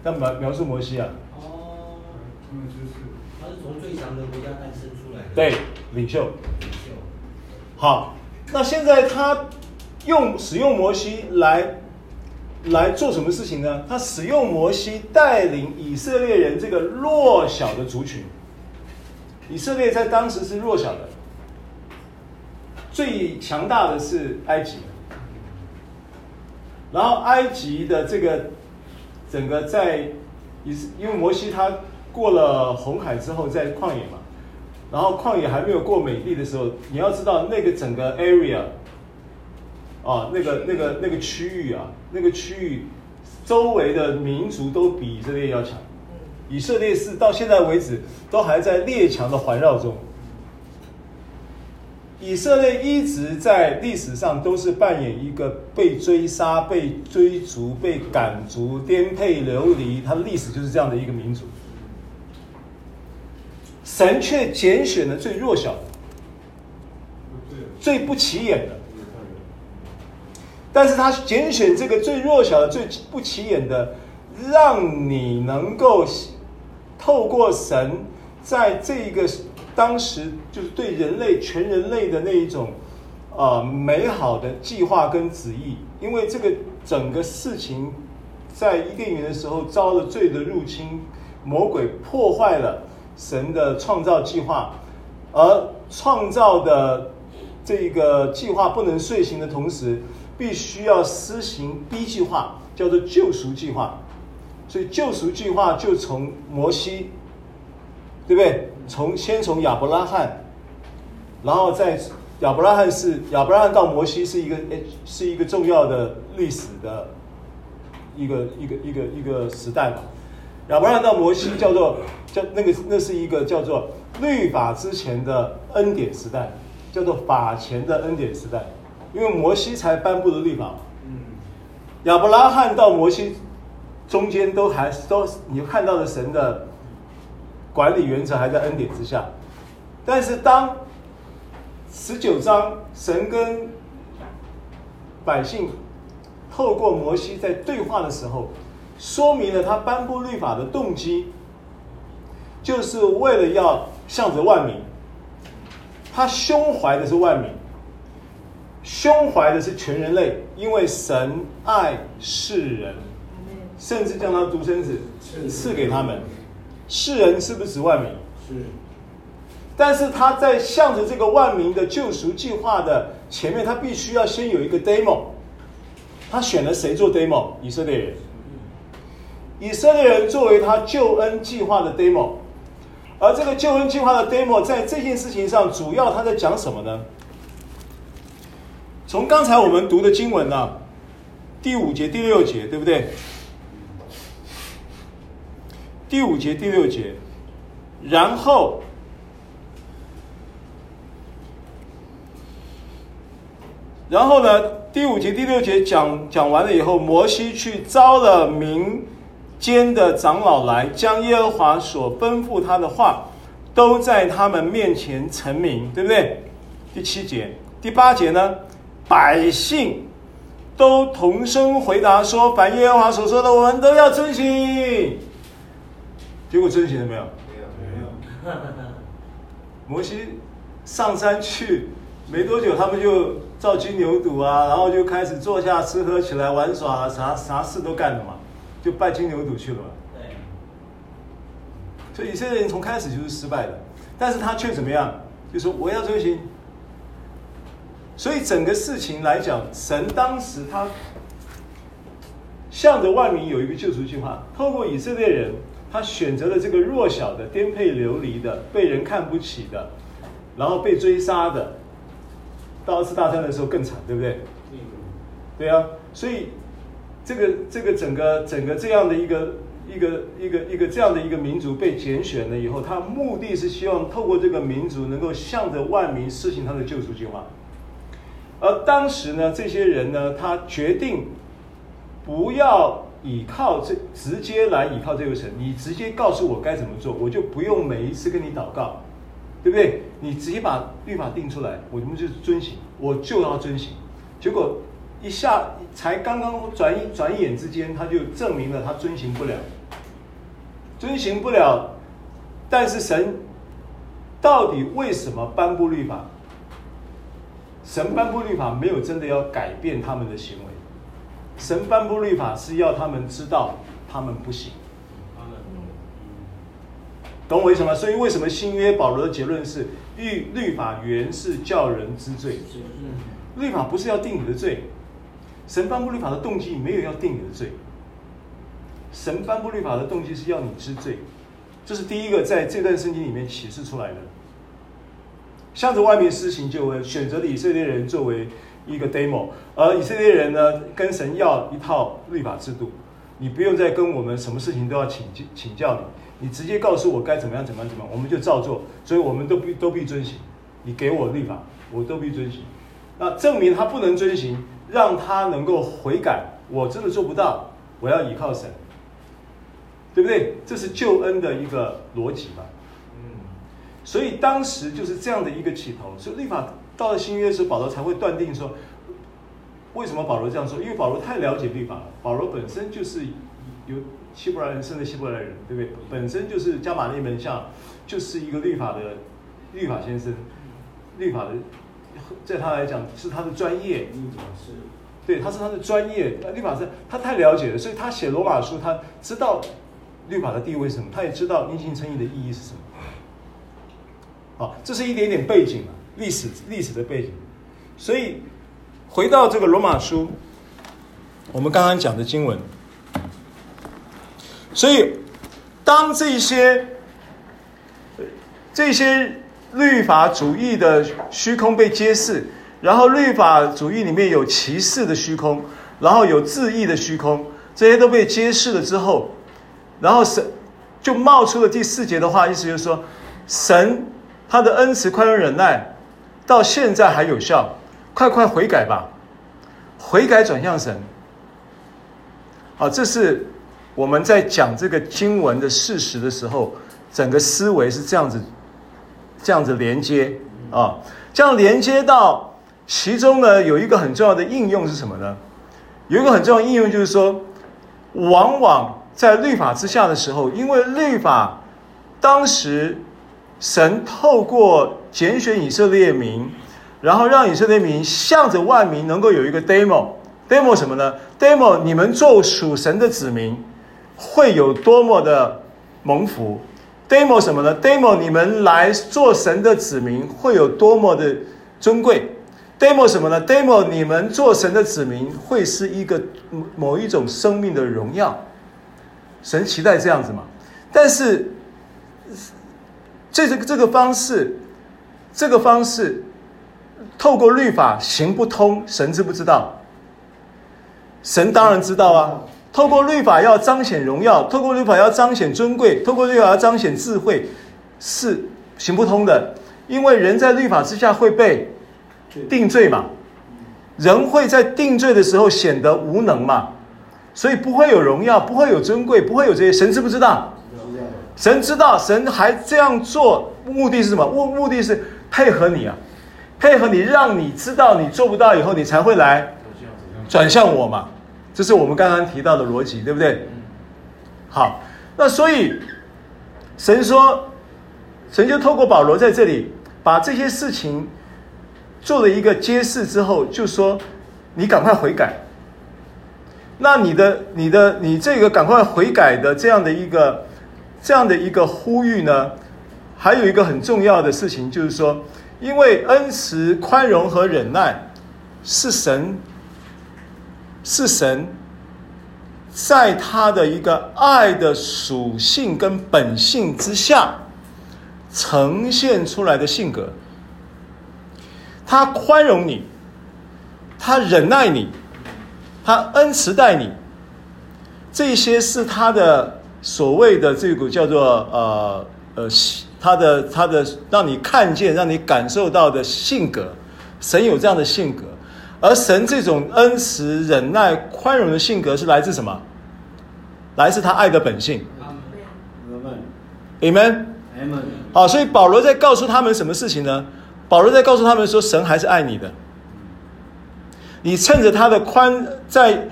但描描述摩西啊？哦，他是从最强的国家诞生出来的。对，领袖。好，那现在他用使用摩西来来做什么事情呢？他使用摩西带领以色列人这个弱小的族群。以色列在当时是弱小的，最强大的是埃及。然后埃及的这个整个在因为摩西他过了红海之后在旷野嘛。然后旷野还没有过美丽的时候，你要知道那个整个 area，啊，那个那个那个区域啊，那个区域周围的民族都比以色列要强。以色列是到现在为止都还在列强的环绕中。以色列一直在历史上都是扮演一个被追杀、被追逐、被赶逐、颠沛流离，它的历史就是这样的一个民族。神却拣选了最弱小的，最不起眼的，但是他拣选这个最弱小的、最不起眼的，让你能够透过神在这个当时就是对人类全人类的那一种呃美好的计划跟旨意，因为这个整个事情在伊甸园的时候遭了罪的入侵，魔鬼破坏了。神的创造计划，而创造的这个计划不能遂行的同时，必须要施行 B 计划，叫做救赎计划。所以救赎计划就从摩西，对不对？从先从亚伯拉罕，然后再亚伯拉罕是亚伯拉罕到摩西是一个是一个重要的历史的一个一个一个一个时代吧。亚伯拉罕到摩西叫做叫那个那是一个叫做律法之前的恩典时代，叫做法前的恩典时代，因为摩西才颁布的律法嗯。亚伯拉罕到摩西中间都还都你看到的神的管理原则还在恩典之下，但是当十九章神跟百姓透过摩西在对话的时候。说明了他颁布律法的动机，就是为了要向着万民。他胸怀的是万民，胸怀的是全人类，因为神爱世人，甚至将他独生子赐给他们。世人是不是指万民？是。但是他在向着这个万民的救赎计划的前面，他必须要先有一个 demo。他选了谁做 demo？以色列人。以色列人作为他救恩计划的 demo，而这个救恩计划的 demo 在这件事情上，主要他在讲什么呢？从刚才我们读的经文呢、第五节、第六节，对不对？第五节、第六节，然后，然后呢？第五节、第六节讲讲完了以后，摩西去招了民间的长老来，将耶和华所吩咐他的话，都在他们面前陈明，对不对？第七节、第八节呢？百姓都同声回答说：“凡耶和华所说的，我们都要遵行。”结果遵行了没有？没有，没有。摩西上山去没多久，他们就造金牛犊啊，然后就开始坐下吃喝起来玩耍，啥啥事都干了嘛，就拜金牛犊去了嘛。对。所以以色列人从开始就是失败的，但是他却怎么样？就说我要遵循。所以整个事情来讲，神当时他向着万民有一个救赎计划，透过以色列人，他选择了这个弱小的、颠沛流离的、被人看不起的，然后被追杀的。到二次大战的时候更惨，对不对？对啊，所以这个这个整个整个这样的一个一个一个一个这样的一个民族被拣选了以后，他目的是希望透过这个民族能够向着万民施行他的救赎计划。而当时呢，这些人呢，他决定不要依靠这直接来依靠这个神，你直接告诉我该怎么做，我就不用每一次跟你祷告，对不对？你直接把律法定出来，我们就遵行，我就要遵行。结果一下才刚刚转一转眼之间，他就证明了他遵行不了，遵行不了。但是神到底为什么颁布律法？神颁布律法没有真的要改变他们的行为，神颁布律法是要他们知道他们不行。懂我意思吗？所以为什么新约保罗的结论是律律法原是叫人知罪？律法不是要定你的罪，神颁布律法的动机没有要定你的罪，神颁布律法的动机是要你知罪，这是第一个在这段圣经里面启示出来的。向着外面施行救恩，选择以色列人作为一个 demo，而以色列人呢，跟神要一套律法制度，你不用再跟我们什么事情都要请请教你，你直接告诉我该怎么样怎么样怎么样，我们就照做，所以我们都必都必遵行，你给我律法，我都必遵行。那证明他不能遵行，让他能够悔改，我真的做不到，我要依靠神，对不对？这是救恩的一个逻辑嘛。嗯所以当时就是这样的一个起头，所以律法到了新约的时候，保罗才会断定说，为什么保罗这样说？因为保罗太了解律法了。保罗本身就是有希伯来人生的希伯来人，对不对？本身就是加玛利门下，就是一个律法的律法先生，律法的，在他来讲是他的专业。是，对，他是他的专业。律法是他太了解了，所以他写罗马书，他知道律法的地位是什么，他也知道因信称义的意义是什么。好，这是一点点背景啊，历史历史的背景。所以回到这个罗马书，我们刚刚讲的经文。所以当这些这些律法主义的虚空被揭示，然后律法主义里面有歧视的虚空，然后有自义的虚空，这些都被揭示了之后，然后神就冒出了第四节的话，意思就是说神。他的恩慈、宽容、忍耐，到现在还有效，快快悔改吧，悔改转向神。好，这是我们在讲这个经文的事实的时候，整个思维是这样子，这样子连接啊，这样连接到其中呢，有一个很重要的应用是什么呢？有一个很重要的应用就是说，往往在律法之下的时候，因为律法当时。神透过拣选以色列民，然后让以色列民向着万民能够有一个 demo，demo 什么呢？demo 你们做属神的子民会有多么的蒙福？demo 什么呢？demo 你们来做神的子民会有多么的尊贵？demo 什么呢？demo 你们做神的子民会是一个某一种生命的荣耀。神期待这样子嘛？但是。这个这个方式，这个方式，透过律法行不通，神知不知道？神当然知道啊。透过律法要彰显荣耀，透过律法要彰显尊贵，透过律法要彰显智慧，是行不通的。因为人在律法之下会被定罪嘛，人会在定罪的时候显得无能嘛，所以不会有荣耀，不会有尊贵，不会有这些。神知不知道？神知道，神还这样做，目的是什么？目目的是配合你啊，配合你，让你知道你做不到以后，你才会来转向我嘛。这是我们刚刚提到的逻辑，对不对？好，那所以神说，神就透过保罗在这里把这些事情做了一个揭示之后，就说你赶快悔改。那你的、你的、你这个赶快悔改的这样的一个、这样的一个呼吁呢，还有一个很重要的事情，就是说，因为恩慈、宽容和忍耐是神，是神在他的一个爱的属性跟本性之下呈现出来的性格。他宽容你，他忍耐你。他恩慈待你，这些是他的所谓的这个叫做呃呃，他的他的让你看见、让你感受到的性格。神有这样的性格，而神这种恩慈、忍耐、宽容的性格是来自什么？来自他爱的本性。Amen。Amen。好，所以保罗在告诉他们什么事情呢？保罗在告诉他们说，神还是爱你的。你趁着他的宽，在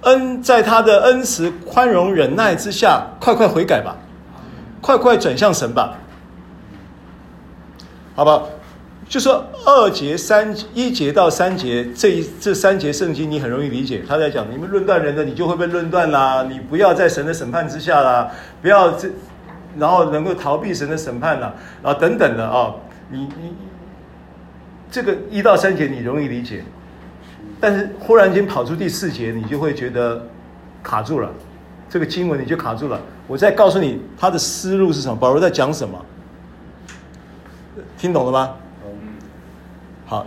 恩，在他的恩慈、宽容、忍耐之下，快快悔改吧，快快转向神吧，好吧？就说二节三一节到三节这一这三节圣经，你很容易理解。他在讲，你们论断人的，你就会被论断啦。你不要在神的审判之下啦，不要这，然后能够逃避神的审判啦，然后等等的啊、哦，你你这个一到三节你容易理解。但是忽然间跑出第四节，你就会觉得卡住了，这个经文你就卡住了。我再告诉你他的思路是什么，保罗在讲什么，听懂了吗？好，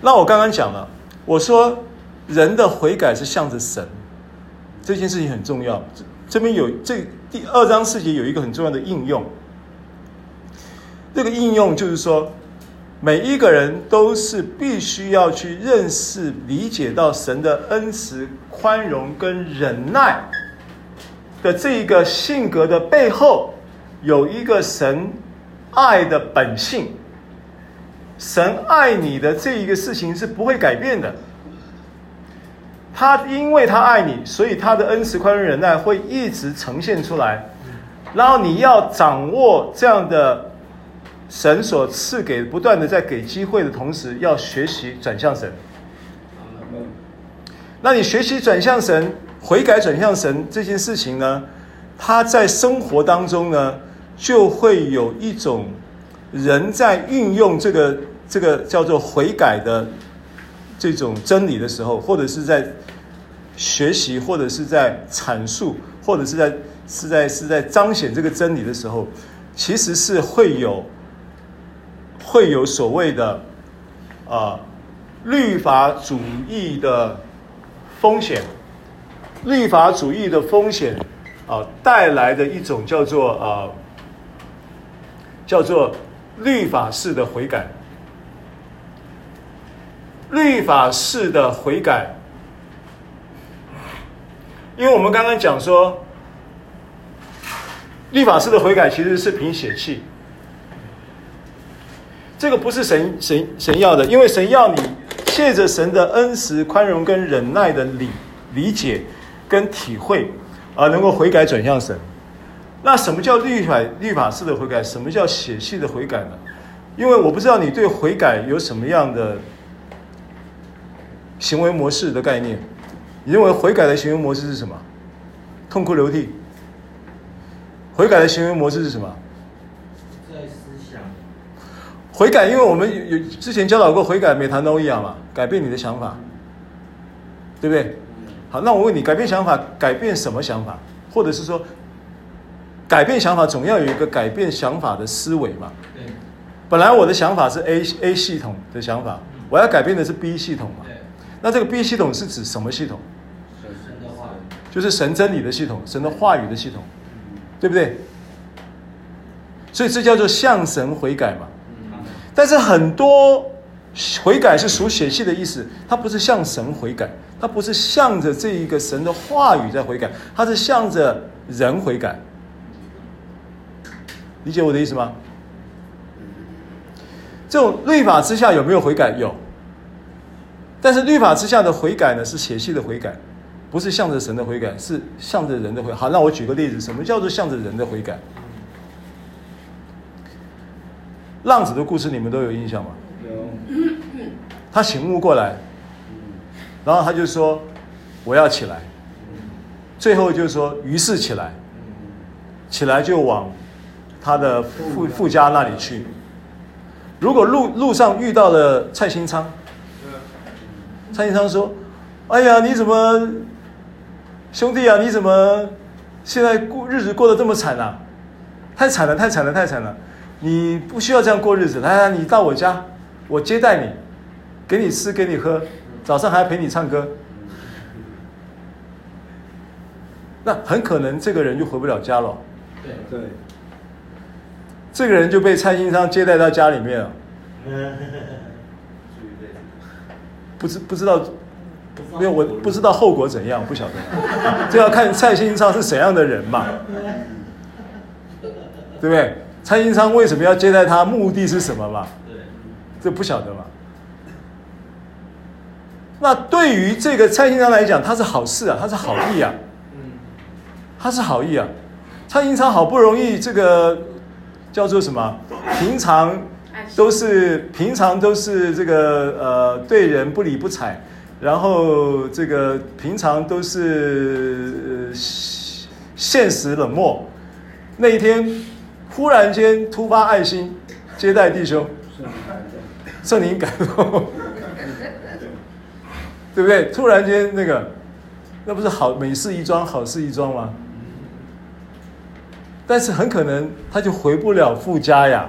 那我刚刚讲了，我说人的悔改是向着神，这件事情很重要。这这边有这第二章四节有一个很重要的应用，这个应用就是说。每一个人都是必须要去认识、理解到神的恩慈、宽容跟忍耐的这一个性格的背后，有一个神爱的本性。神爱你的这一个事情是不会改变的。他因为他爱你，所以他的恩慈、宽容、忍耐会一直呈现出来。然后你要掌握这样的。神所赐给不断的在给机会的同时，要学习转向神。那你学习转向神、悔改转向神这件事情呢，他在生活当中呢，就会有一种人在运用这个这个叫做悔改的这种真理的时候，或者是在学习，或者是在阐述，或者是在是在是在彰显这个真理的时候，其实是会有。会有所谓的啊、律法主义的风险，律法主义的风险啊、带来的一种叫做啊、叫做律法式的悔改，律法式的悔改，因为我们刚刚讲说，律法式的悔改其实是凭血气。这个不是神神神要的，因为神要你借着神的恩慈、宽容跟忍耐的理理解跟体会，而能够悔改转向神。那什么叫律法律法式的悔改？什么叫血气的悔改呢？因为我不知道你对悔改有什么样的行为模式的概念。你认为悔改的行为模式是什么？痛哭流涕。悔改的行为模式是什么？在思想悔改，因为我们有之前教导过悔改，每堂都一样嘛，改变你的想法，对不对？好，那我问你，改变想法，改变什么想法？或者是说，改变想法总要有一个改变想法的思维嘛？对。本来我的想法是 A A 系统的想法，我要改变的是 B 系统嘛？那这个 B 系统是指什么系统？就是神真理的系统，神的话语的系统，对不对？所以这叫做向神悔改嘛。但是很多悔改是属血气的意思，它不是向神悔改，它不是向着这一个神的话语在悔改，它是向着人悔改。理解我的意思吗？这种律法之下有没有悔改？有。但是律法之下的悔改呢，是血气的悔改，不是向着神的悔改，是向着人的悔。好，那我举个例子，什么叫做向着人的悔改？浪子的故事，你们都有印象吗？有。他醒悟过来，然后他就说：“我要起来。”最后就是说：“于是起来，起来就往他的父父家那里去。如果路路上遇到了蔡新昌，蔡新昌说：‘哎呀，你怎么兄弟啊？你怎么现在过日子过得这么惨啊？太惨了，太惨了，太惨了！你不需要这样过日子，来来，你到我家，我接待你。’”给你吃，给你喝，早上还要陪你唱歌。那很可能这个人就回不了家了。对对，这个人就被蔡新昌接待到家里面了。不知不知道，没有我不知道后果怎样，不晓得。这要看蔡新昌是怎样的人嘛，对不对？蔡新昌为什么要接待他？目的是什么嘛？这不晓得嘛。那对于这个蔡新昌来讲，他是好事啊，他是好意啊，他是好意啊。蔡新昌好不容易这个叫做什么？平常都是平常都是这个呃对人不理不睬，然后这个平常都是呃现实冷漠。那一天忽然间突发爱心，接待弟兄，圣灵感动。对不对？突然间那个，那不是好美事一桩，好事一桩吗？但是很可能他就回不了富家呀。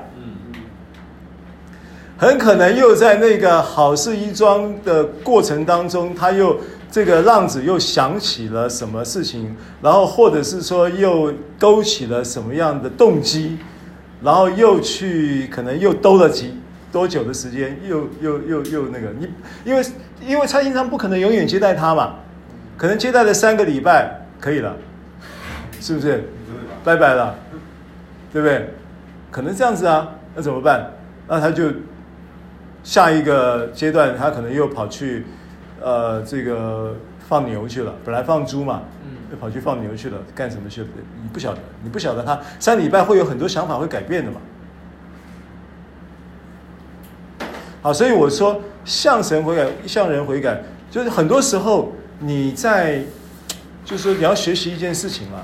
很可能又在那个好事一桩的过程当中，他又这个浪子又想起了什么事情，然后或者是说又勾起了什么样的动机，然后又去可能又兜了几多久的时间，又又又又那个你因为。因为蔡英昌不可能永远接待他嘛，可能接待了三个礼拜可以了，是不是？拜拜了，对不对？可能这样子啊，那怎么办？那他就下一个阶段，他可能又跑去呃这个放牛去了。本来放猪嘛，又跑去放牛去了，干什么去了？你不晓得，你不晓得他三礼拜会有很多想法会改变的嘛。好，所以我说。向神悔改，向人悔改，就是很多时候你在，就是说你要学习一件事情嘛，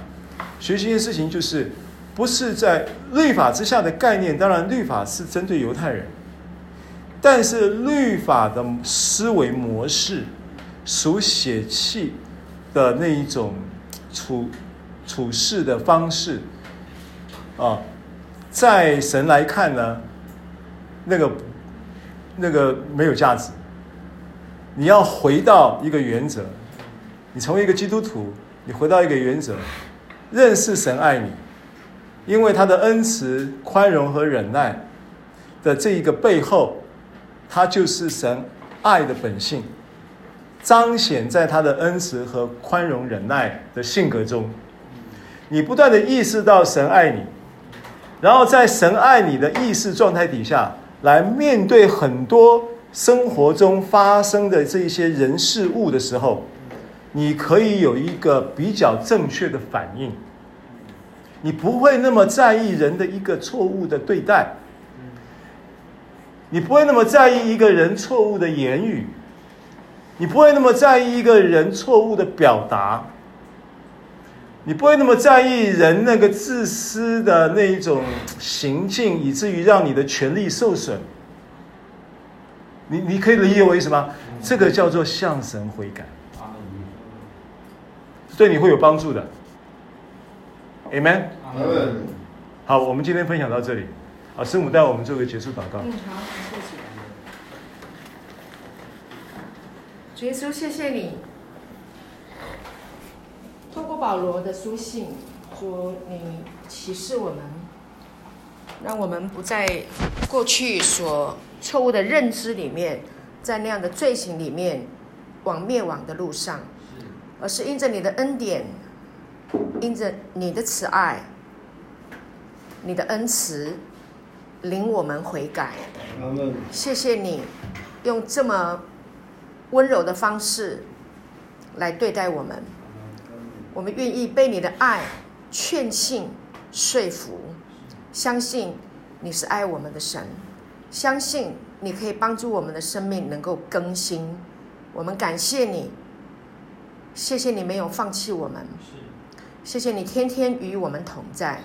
学习一件事情就是不是在律法之下的概念。当然，律法是针对犹太人，但是律法的思维模式，属血气的那一种处处事的方式，啊，在神来看呢，那个。那个没有价值。你要回到一个原则，你成为一个基督徒，你回到一个原则，认识神爱你，因为他的恩慈、宽容和忍耐的这一个背后，他就是神爱的本性，彰显在他的恩慈和宽容忍耐的性格中。你不断的意识到神爱你，然后在神爱你的意识状态底下。来面对很多生活中发生的这些人事物的时候，你可以有一个比较正确的反应，你不会那么在意人的一个错误的对待，你不会那么在意一个人错误的言语，你不会那么在意一个人错误的表达。你不会那么在意人那个自私的那一种行径，以至于让你的权利受损。你你可以理解我意思吗？这个叫做向神悔改，对你会有帮助的。Amen。好，我们今天分享到这里。好，师母带我们做个结束祷告。嗯，好，谢谢。主耶稣，谢谢你。透过保罗的书信，说你启示我们，让我们不在过去所错误的认知里面，在那样的罪行里面往灭亡的路上，而是因着你的恩典，因着你的慈爱，你的恩慈，领我们悔改。谢谢你用这么温柔的方式来对待我们。我们愿意被你的爱劝信、说服，相信你是爱我们的神，相信你可以帮助我们的生命能够更新。我们感谢你，谢谢你没有放弃我们，谢谢你天天与我们同在，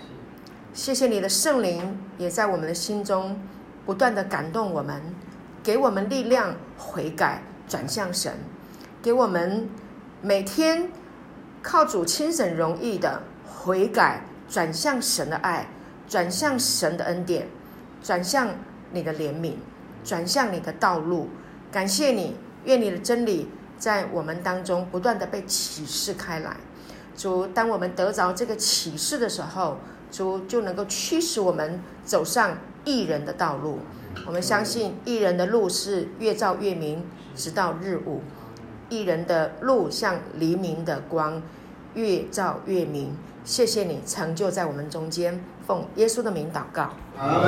谢谢你的圣灵也在我们的心中不断地感动我们，给我们力量悔改转向神，给我们每天靠主亲神容易的悔改转向神的爱，转向神的恩典，转向你的怜悯，转向你的道路。感谢你。愿你的真理在我们当中不断的被启示开来，主，当我们得着这个启示的时候，主就能够驱使我们走上艺人的道路。我们相信艺人的路是越照越明，直到日午；艺人的路像黎明的光，越照越明。谢谢你成就在我们中间，奉耶稣的名祷告。阿。